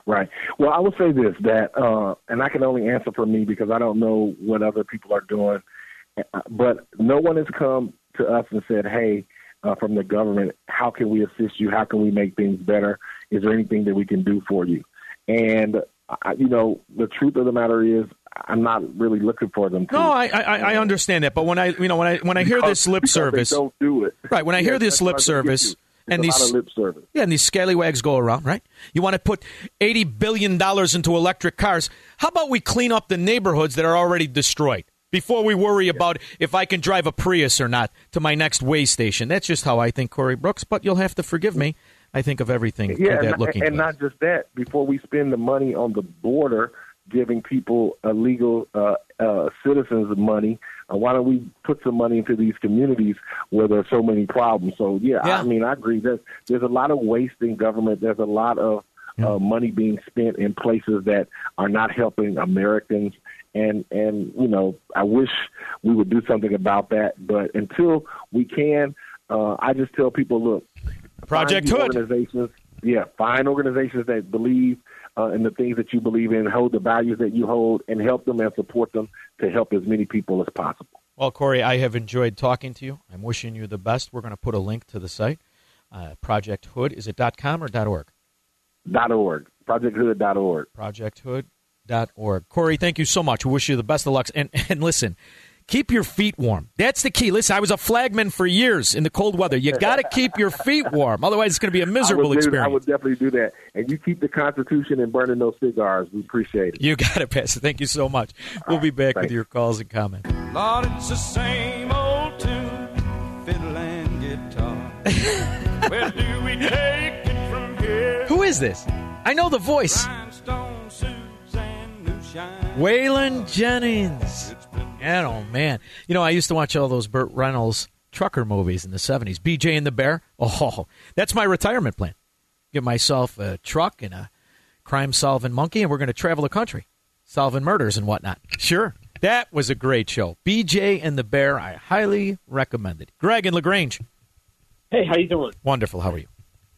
Right. Well, I will say this that, uh, and I can only answer for me because I don't know what other people are doing. But no one has come to us and said, "Hey, uh, from the government, how can we assist you? How can we make things better? Is there anything that we can do for you?" And I, you know, the truth of the matter is, I'm not really looking for them. To, No, I, I I understand that, but when I you know when I when I hear this lip service, don't do it. right? When I Yeah, hear this lip what I get service and a these lot of lip service. yeah, and these scallywags go around, right? You want to put eighty billion dollars into electric cars? How about we clean up the neighborhoods that are already destroyed before we worry about if I can drive a Prius or not to my next way station? That's just how I think, Corey Brooks. But you'll have to forgive me. I think of everything Yeah, and, looking and not just that. Before we spend the money on the border, giving people illegal uh, uh, citizens money, uh, why don't we put some money into these communities where there's so many problems? So yeah, Yeah. I mean, I agree. There's there's a lot of waste in government. There's a lot of uh, money being spent in places that are not helping Americans. And and you know, I wish we would do something about that. But until we can, uh, I just tell people, look, Project Hood. organizations. Yeah, find organizations that believe uh, in the things that you believe in, hold the values that you hold, and help them and support them to help as many people as possible. Well, Corey, I have enjoyed talking to you. I'm wishing you the best. We're going to put a link to the site. Uh, Project Hood. Is it .com or .org? Dot org. ProjectHood.org. ProjectHood.org. Corey, thank you so much. We wish you the best of luck. And, and listen, keep your feet warm. That's the key. Listen, I was a flagman for years in the cold weather. You got to keep your feet warm. Otherwise, it's going to be a miserable I would, do- experience. I would definitely do that. And you keep the Constitution and burning those cigars. We appreciate it. You got it, Pastor. Thank you so much. We'll be back with your calls and comments. Lord, it's the same old tune, fiddle and guitar. Where do we take it from here? Who is this? I know the voice. Rhinestone suits and new shine. Waylon Jennings. And oh man, you know I used to watch all those Burt Reynolds trucker movies in the '70s. BJ and the Bear. Oh, that's my retirement plan. Get myself a truck and a crime-solving monkey, and we're going to travel the country, solving murders and whatnot. Sure, that was a great show. BJ and the Bear. I highly recommend it. Greg and La Grange. Hey, how you doing? Wonderful. How are you?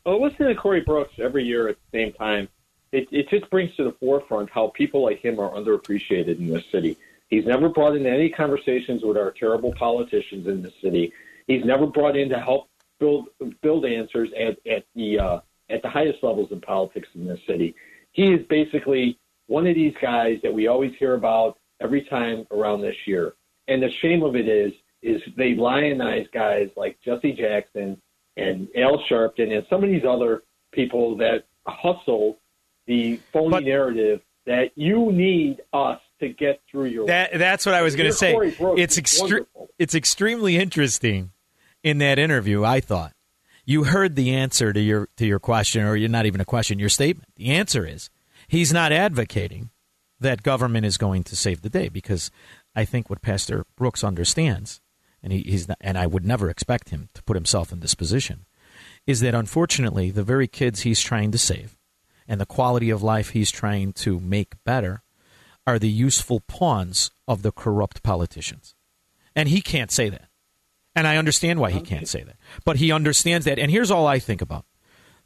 Well, listening to Corey Brooks every year at the same time, it, it just brings to the forefront how people like him are underappreciated in this city. He's never brought in any conversations with our terrible politicians in the city. He's never brought in to help build build answers at, at the uh, at the highest levels in politics in this city. He is basically one of these guys that we always hear about every time around this year. And the shame of it is, is they lionize guys like Jesse Jackson and Al Sharpton and some of these other people that hustle the phony narrative that you need us to get through your That, that's what I was going to say. Brooks It's extre- it's extremely interesting in that interview. I thought you heard the answer to your to your question, or you're not even a question, your statement. The answer is he's not advocating that government is going to save the day because I think what Pastor Brooks understands, and he, he's not, and I would never expect him to put himself in this position, is that unfortunately the very kids he's trying to save and the quality of life he's trying to make better are the useful pawns of the corrupt politicians. And he can't say that. And I understand why he can't say that. But he understands that. And here's all I think about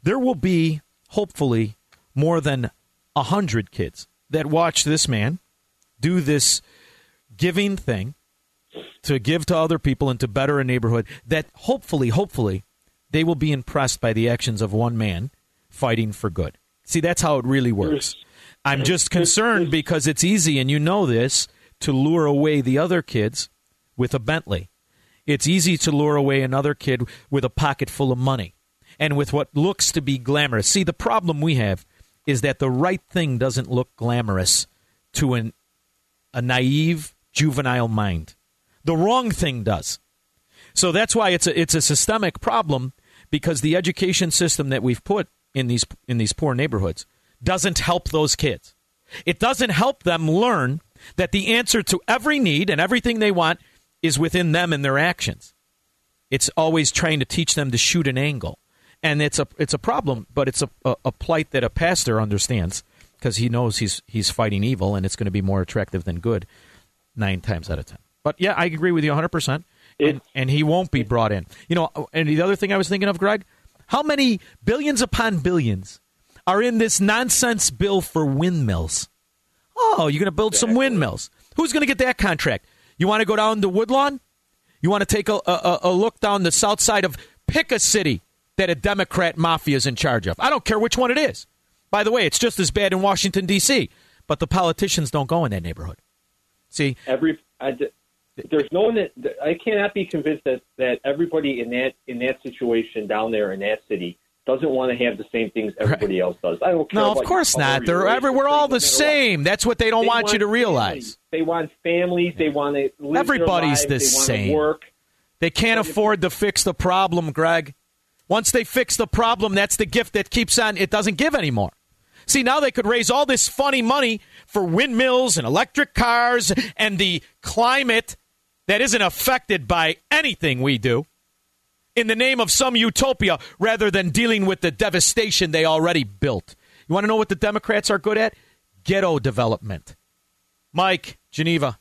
there will be, hopefully, more than a hundred kids that watch this man do this giving thing to give to other people and to better a neighborhood that hopefully, hopefully, they will be impressed by the actions of one man fighting for good. See, that's how it really works. I'm just concerned because it's easy, and you know this, to lure away the other kids with a Bentley. It's easy to lure away another kid with a pocket full of money and with what looks to be glamorous. See, the problem we have is that the right thing doesn't look glamorous to an, a naive, juvenile mind. The wrong thing does. So that's why it's a, it's a systemic problem because the education system that we've put in these in these poor neighborhoods doesn't help those kids. It doesn't help them learn that the answer to every need and everything they want is within them and their actions. It's always trying to teach them to shoot an angle. And it's a it's a problem, but it's a, a, a plight that a pastor understands because he knows he's he's fighting evil and it's going to be more attractive than good nine times out of ten. But yeah, I agree with you 100%. And, and he won't be brought in. You know, and the other thing I was thinking of, Greg, how many billions upon billions are in this nonsense bill for windmills? Oh, you're going to build some windmills. Who's going to get that contract? You want to go down to Woodlawn? You want to take a, a, a look down the south side of pick a city that a Democrat mafia is in charge of. I don't care which one it is. By the way, it's just as bad in Washington, D.C., but the politicians don't go in that neighborhood. See, every I, there's no one that I cannot be convinced that that everybody in that in that situation down there in that city doesn't want to have the same things everybody else does. I don't care. No, of course not. They're every, we're all the what. same. That's what they don't They want, you to want realize. families. They want families. They want to live Everybody's the they same. Work. They can't afford to fix the problem, Greg. Once they fix the problem, that's the gift that keeps on. It doesn't give anymore. See, now they could raise all this funny money for windmills and electric cars and the climate that isn't affected by anything we do in the name of some utopia rather than dealing with the devastation they already built. You want to know what the Democrats are good at? Ghetto development. Mike, Geneva.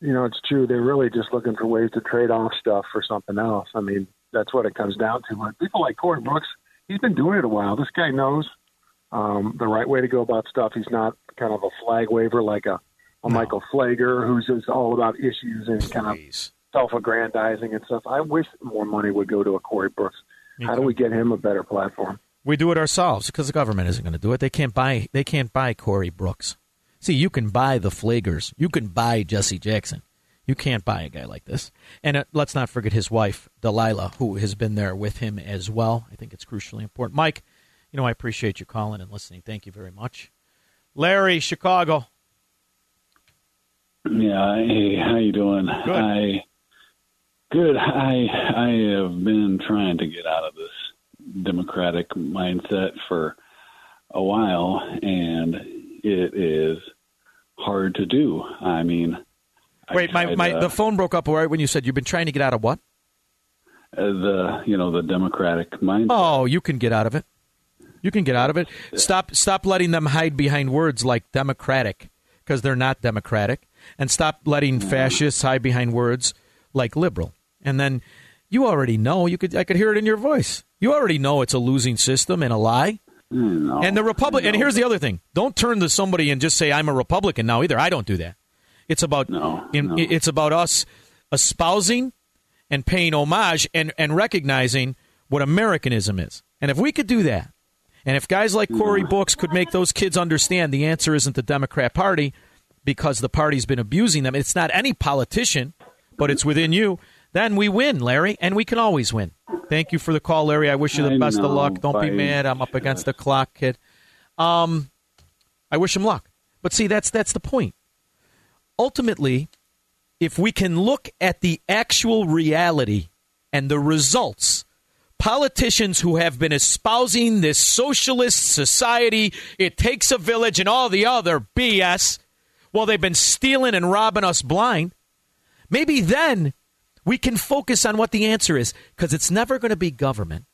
you know, it's true. They're really just looking for ways to trade off stuff for something else. I mean, that's what it comes down to. Like people like Corey Brooks, he's been doing it a while. This guy knows um, the right way to go about stuff. He's not kind of a flag waver like a, a Michael Pfleger, who's just all about issues and kind of self-aggrandizing and stuff. I wish more money would go to a Corey Brooks. How do we get him a better platform? We do it ourselves because the government isn't going to do it. They can't buy. They can't buy Corey Brooks. See, you can buy the Pflegers. You can buy Jesse Jackson. You can't buy a guy like this. And uh, let's not forget his wife, Delilah, who has been there with him as well. I think it's crucially important. Mike, you know I appreciate you calling and listening. Thank you very much. Larry, Chicago. Yeah, hey, how you doing? Good. I good. I I have been trying to get out of this democratic mindset for a while, and it is hard to do. I mean, I Wait, my, tried, my uh, the phone broke up right when you said you've been trying to get out of what? uh, the you know the democratic mindset. Oh, you can get out of it. You can get out of it. Stop stop letting them hide behind words like democratic because they're not democratic and stop letting fascists hide behind words like liberal. And then you already know, you could I could hear it in your voice. You already know it's a losing system and a lie. and the Republic and here's the other thing. Don't turn to somebody and just say I'm a Republican now either. I don't do that. It's about in, it's about us espousing and paying homage and, and recognizing what Americanism is. And if we could do that, and if guys like Corey Books could make those kids understand the answer isn't the Democrat Party because the party's been abusing them, it's not any politician, but it's within you, then we win, Larry, and we can always win. Thank you for the call, Larry. I wish you the I best of luck. Don't be mad. I'm up against the clock, kid. Um, I wish him luck. But see, that's that's the point. Ultimately, if we can look at the actual reality and the results, politicians who have been espousing this socialist society, it takes a village and all the other BS, well, they've been stealing and robbing us blind. Maybe then we can focus on what the answer is because it's never going to be government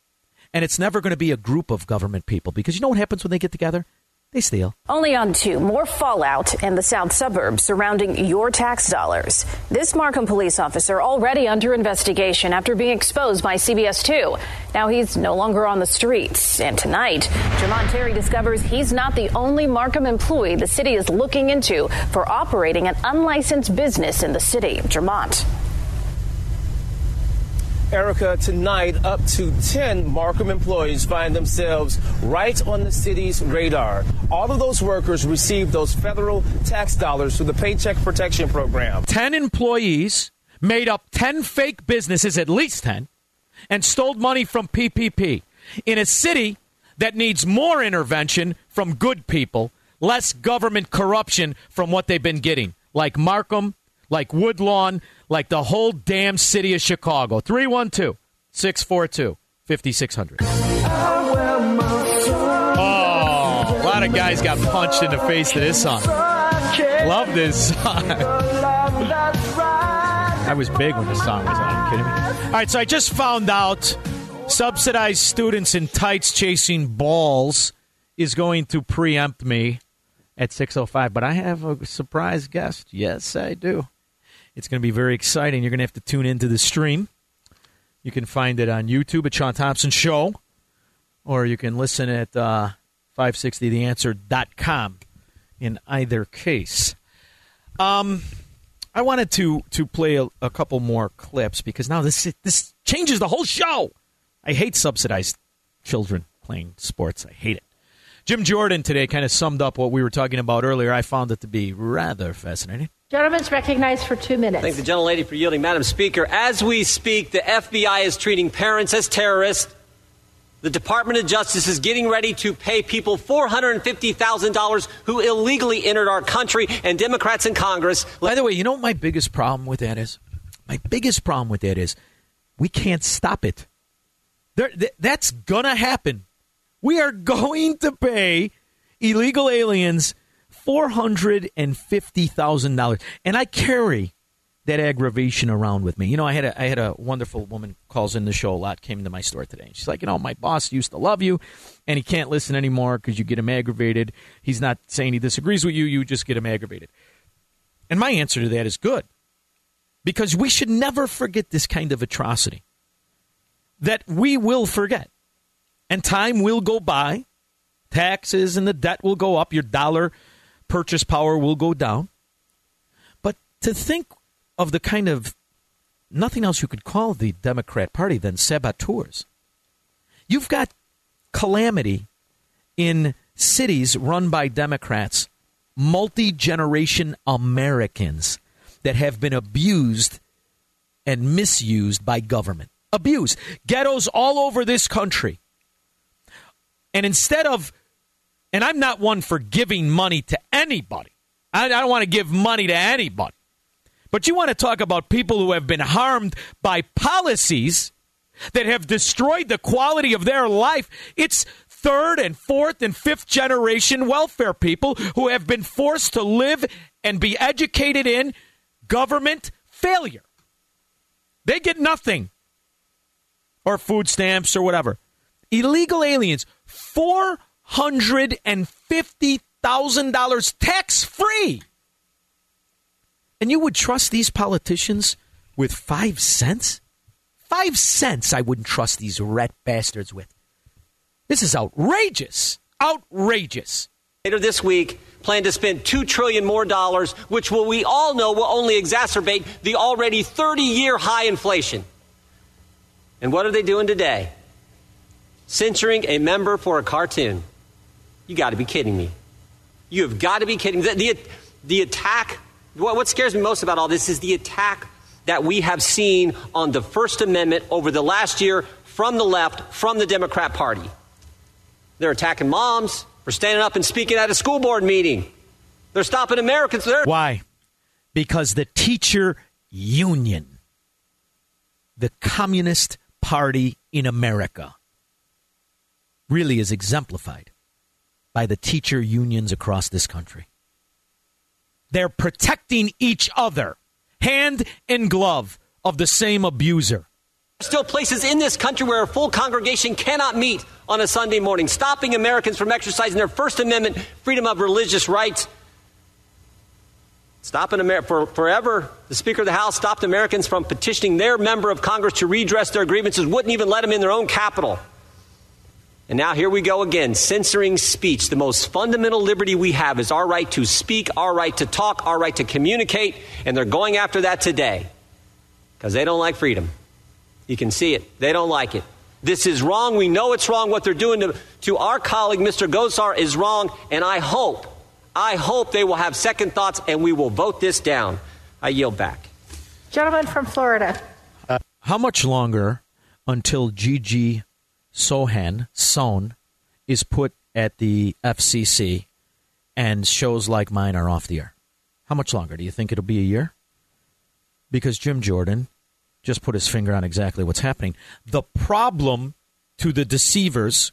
and it's never going to be a group of government people because you know what happens when they get together? They steal. Only on two, more fallout in the south suburbs surrounding your tax dollars. This Markham police officer already under investigation after being exposed by CBS 2. Now he's no longer on the streets. And tonight, Jermont Terry discovers he's not the only Markham employee the city is looking into for operating an unlicensed business in the city. Jermont. Erica, tonight up to 10 Markham employees find themselves right on the city's radar. All of those workers received those federal tax dollars through the Paycheck Protection Program. 10 employees made up 10 fake businesses, at least 10, and stole money from PPP in a city that needs more intervention from good people, less government corruption from what they've been getting, like Markham, like Woodlawn, like the whole damn city of Chicago. 312 642 5600. Oh, a lot of guys got punched in the face to this song. Love this song. I was big when this song was on. Are you kidding me? All right, so I just found out subsidized students in tights chasing balls is going to preempt me at 6.05, but I have a surprise guest. Yes, I do. It's going to be very exciting. You're going to have to tune into the stream. You can find it on YouTube at Shaun Thompson Show, or you can listen at uh, 560theanswer.com in either case. Um, I wanted to to play a, a couple more clips because now this this changes the whole show. I hate subsidized children playing sports. I hate it. Jim Jordan today kind of summed up what we were talking about earlier. I found it to be rather fascinating. Gentleman's recognized for two minutes. Thank the gentlelady for yielding, Madam Speaker. As we speak, the FBI is treating parents as terrorists. The Department of Justice is getting ready to pay people $450,000 who illegally entered our country, and Democrats in Congress. By the way, you know what my biggest problem with that is? My biggest problem with that is we can't stop it. There, th- that's going to happen. We are going to pay illegal aliens $450,000. And I carry that aggravation around with me. You know, I had a I had a wonderful woman calls in the show a lot. Came to my store today. She's like, you know, my boss used to love you, and he can't listen anymore because you get him aggravated. He's not saying he disagrees with you. You just get him aggravated. And my answer to that is good, because we should never forget this kind of atrocity. That we will forget, and time will go by. Taxes and the debt will go up. Your dollar purchase power will go down. But to think of the kind of nothing else you could call the Democrat Party than saboteurs. You've got calamity in cities run by Democrats, multi generation Americans that have been abused and misused by government. Abused. Ghettos all over this country. And instead of, and I'm not one for giving money to anybody, I, I don't want to give money to anybody. But you want to talk about people who have been harmed by policies that have destroyed the quality of their life. It's third and fourth and fifth generation welfare people who have been forced to live and be educated in government failure. They get nothing, or food stamps or whatever. Illegal aliens, $450,000 tax free. And you would trust these politicians with five cents? Five cents I wouldn't trust these rat bastards with. This is outrageous. Outrageous. Later this week, plan to spend two trillion more dollars, which will we all know will only exacerbate the already 30-year high inflation. And what are they doing today? Censoring a member for a cartoon. You got to be kidding me. You have got to be kidding. The, the, the attack what, what scares me most about all this is the attack that we have seen on the First Amendment over the last year from the left, from the Democrat Party. They're attacking moms for standing up and speaking at a school board meeting. They're stopping Americans. They're- Why? Because the teacher union, the Communist Party in America, really is exemplified by the teacher unions across this country. They're protecting each other, hand in glove, of the same abuser. Still places in this country where a full congregation cannot meet on a Sunday morning, stopping Americans from exercising their First Amendment freedom of religious rights. Stopping America for forever, the Speaker of the House stopped Americans from petitioning their member of Congress to redress their grievances, wouldn't even let them in their own capital. And now here we go again, censoring speech. The most fundamental liberty we have is our right to speak, our right to talk, our right to communicate, and they're going after that today because they don't like freedom. You can see it. They don't like it. This is wrong. We know it's wrong. What they're doing to, to our colleague, Mr. Gosar, is wrong. And I hope, I hope they will have second thoughts and we will vote this down. I yield back. Gentleman from Florida. Uh, how much longer until Gigi Sohn, Son, is put at the FCC and shows like mine are off the air? How much longer? Do you think it'll be a year? Because Jim Jordan just put his finger on exactly what's happening. The problem to the deceivers,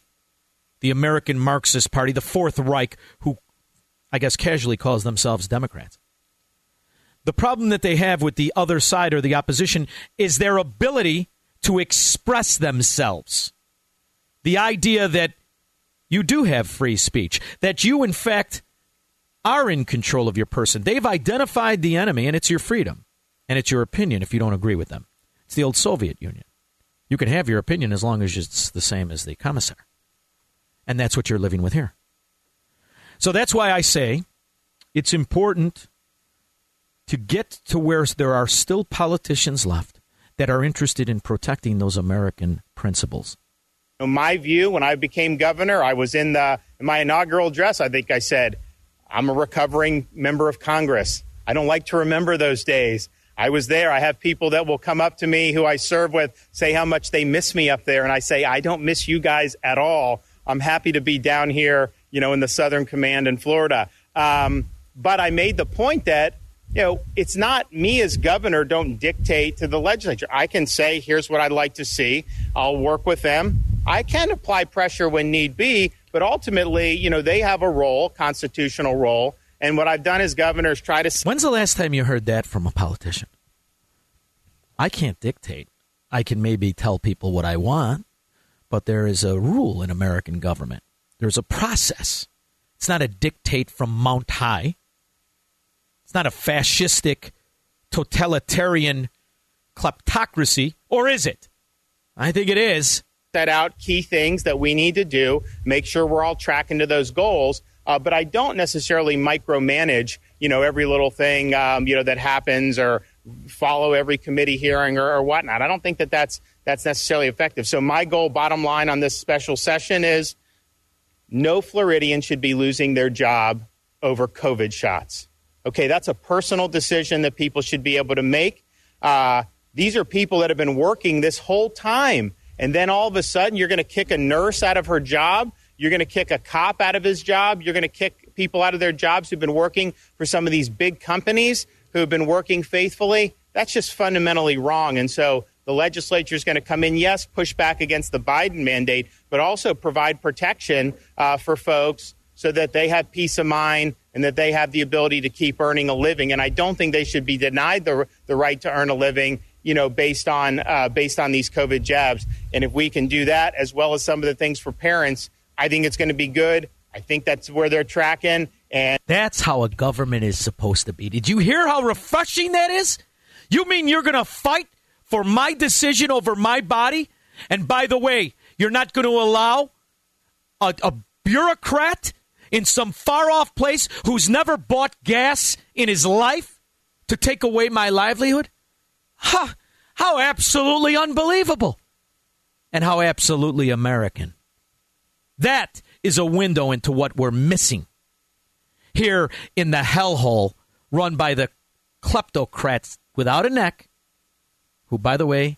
the American Marxist Party, the Fourth Reich, who I guess casually calls themselves Democrats. The problem that they have with the other side or the opposition is their ability to express themselves the idea that you do have free speech, that you, in fact, are in control of your person. They've identified the enemy, and it's your freedom, and it's your opinion if you don't agree with them. It's the old Soviet Union. You can have your opinion as long as it's the same as the commissar. And that's what you're living with here. So that's why I say it's important to get to where there are still politicians left that are interested in protecting those American principles know, my view when I became governor, I was in the in my inaugural address, I think I said, I'm a recovering member of Congress. I don't like to remember those days. I was there. I have people that will come up to me who I serve with, say how much they miss me up there. And I say, I don't miss you guys at all. I'm happy to be down here, you know, in the Southern Command in Florida. Um, but I made the point that, you know, it's not me as governor don't dictate to the legislature. I can say, here's what I'd like to see. I'll work with them. I can apply pressure when need be, but ultimately, you know, they have a role, constitutional role. And what I've done as governor is try to. When's the last time you heard that from a politician? I can't dictate. I can maybe tell people what I want, but there is a rule in American government. There's a process. It's not a dictate from Mount High. It's not a fascistic, totalitarian kleptocracy, or is it? I think it is. Set out key things that we need to do, make sure we're all tracking to those goals. Uh, but I don't necessarily micromanage, you know, every little thing, um, you know, that happens or follow every committee hearing or, or whatnot. I don't think that that's that's necessarily effective. So my goal, bottom line, on this special session is no Floridian should be losing their job over COVID shots. Okay, that's a personal decision that people should be able to make. Uh, these are people that have been working this whole time, and then all of a sudden you're going to kick a nurse out of her job. You're going to kick a cop out of his job. You're going to kick people out of their jobs who've been working for some of these big companies who have been working faithfully. That's just fundamentally wrong. And so the legislature is going to come in, yes, push back against the Biden mandate, but also provide protection uh, for folks so that they have peace of mind and that they have the ability to keep earning a living. And I don't think they should be denied the, the right to earn a living, you know, based on uh, based on these COVID jabs. And if we can do that, as well as some of the things for parents, I think it's going to be good. I think that's where they're tracking. And that's how a government is supposed to be. Did you hear how refreshing that is? You mean you're going to fight for my decision over my body? And by the way, you're not going to allow a, a bureaucrat in some far off place who's never bought gas in his life to take away my livelihood? Huh, how absolutely unbelievable. And how absolutely American. That is a window into what we're missing here in the hellhole run by the kleptocrats without a neck, who, by the way,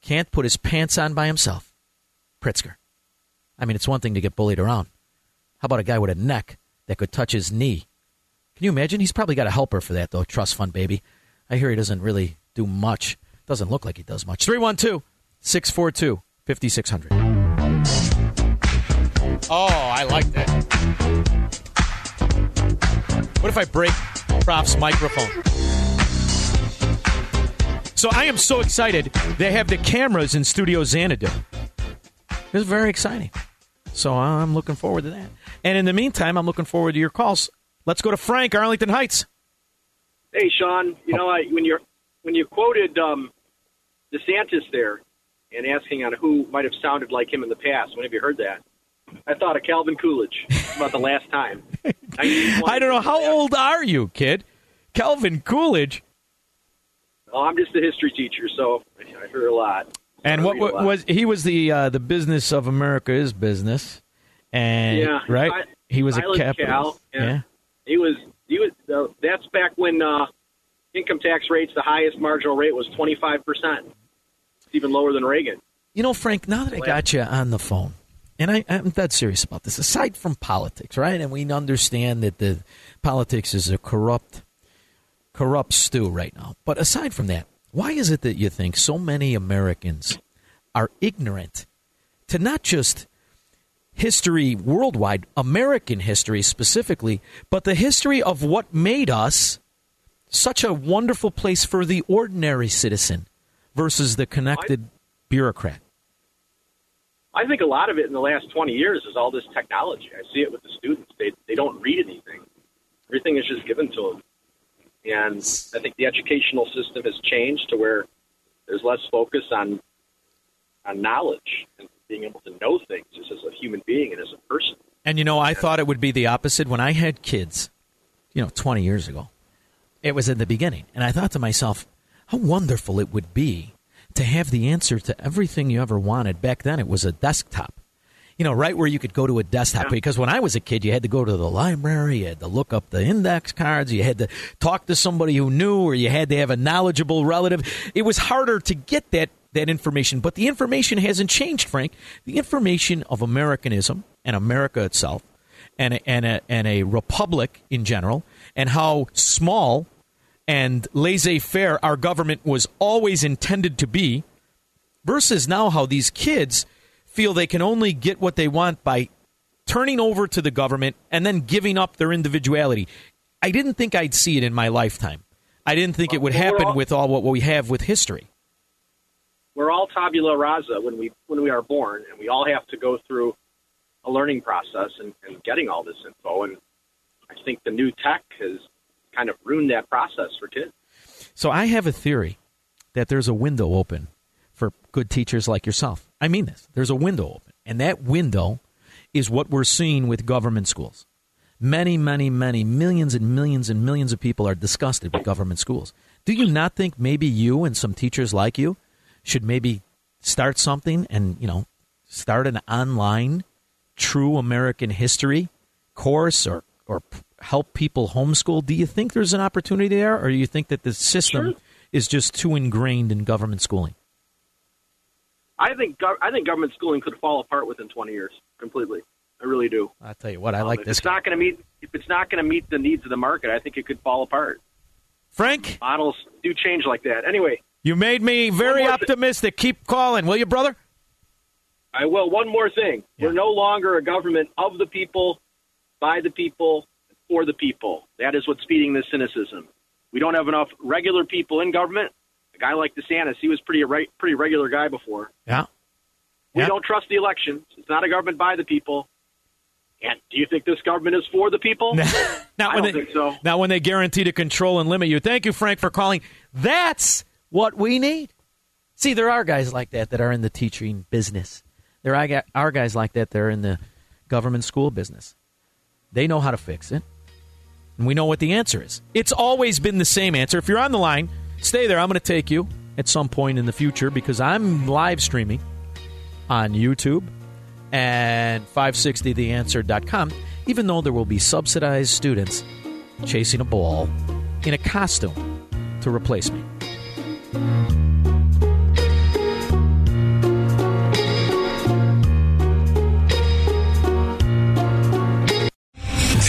can't put his pants on by himself. Pritzker. I mean, it's one thing to get bullied around. How about a guy with a neck that could touch his knee? Can you imagine? He's probably got a helper for that, though. Trust fund baby. I hear he doesn't really do much. Doesn't look like he does much. 312 642 5600. Oh, I like that. What if I break Prof's microphone? So I am so excited. They have the cameras in Studio Xanadu. It's very exciting. So I'm looking forward to that. And in the meantime, I'm looking forward to your calls. Let's go to Frank, Arlington Heights. Hey, Shaun. You know, I, when you when you quoted um, DeSantis there and asking on who might have sounded like him in the past, when have you heard that? I thought of Calvin Coolidge about the last time. I don't know how old are you, kid? Calvin Coolidge. Oh, I'm just a history teacher, so I heard a lot. And what, what lot. was he was the uh, the business of America is business, and Yeah, right I- he was a Silent Cal, capitalist. yeah. He was he was uh, that's back when uh, income tax rates the highest marginal rate was 25 percent. It's even lower than Reagan. You know, Frank, now that I got you on the phone, and I, I'm that serious about this, aside from politics, right? And we understand that the politics is a corrupt, corrupt stew right now. But aside from that, why is it that you think so many Americans are ignorant to not just history worldwide, American history specifically, but the history of what made us such a wonderful place for the ordinary citizen versus the connected bureaucrat? I think a lot of it in the last 20 years is all this technology. I see it with the students. They they don't read anything. Everything is just given to them. And I think the educational system has changed to where there's less focus on on knowledge and being able to know things just as a human being and as a person. And you know, I thought it would be the opposite when I had kids, you know, 20 years ago. It was in the beginning. And I thought to myself, how wonderful it would be to have the answer to everything you ever wanted. Back then, it was a desktop. You know, right where you could go to a desktop. Because when I was a kid, you had to go to the library, you had to look up the index cards, you had to talk to somebody who knew, or you had to have a knowledgeable relative. It was harder to get that that information, but the information hasn't changed, Frank. The information of Americanism and America itself, and a, and a, and a republic in general, and how small and laissez-faire our government was always intended to be, versus now how these kids feel they can only get what they want by turning over to the government and then giving up their individuality. I didn't think I'd see it in my lifetime. I didn't think it would happen all- with all what we have with history. we're all tabula rasa when we when we are born, and we all have to go through a learning process and, and getting all this info. And I think the new tech has kind of ruined that process for kids. So I have a theory that there's a window open for good teachers like yourself. I mean this. There's a window open, and that window is what we're seeing with government schools. Many, many, many millions and millions and millions of people are disgusted with government schools. Do you not think maybe you and some teachers like you should maybe start something and, you know, start an online true American history course or or help people homeschool? Do you think there's an opportunity there, or do you think that the system is just too ingrained in government schooling? I think gov- I think government schooling could fall apart within 20 years completely. I really do. I tell you what, I like um, if this. it's not going to meet if it's not going to meet the needs of the market, I think it could fall apart. Frank, models do change like that. Anyway, You made me very One more thi- optimistic. Keep calling, will you, brother? I will. One more thing: we're no longer a government of the people, by the people, for the people. That is what's feeding this cynicism. We don't have enough regular people in government. A guy like DeSantis, he was pretty re- pretty regular guy before. Yeah. We Yeah. don't trust the elections. It's not a government by the people. And do you think this government is for the people? Not I when don't they, think so. Not when they guarantee to control and limit you. Thank you, Frank, for calling. That's what we need. See, there are guys like that that are in the teaching business. There are guys like that that are in the government school business. They know how to fix it, and we know what the answer is. It's always been the same answer. If you're on the line, stay there. I'm going to take you at some point in the future because I'm live streaming on YouTube and 560theanswer.com, even though there will be subsidized students chasing a ball in a costume to replace me.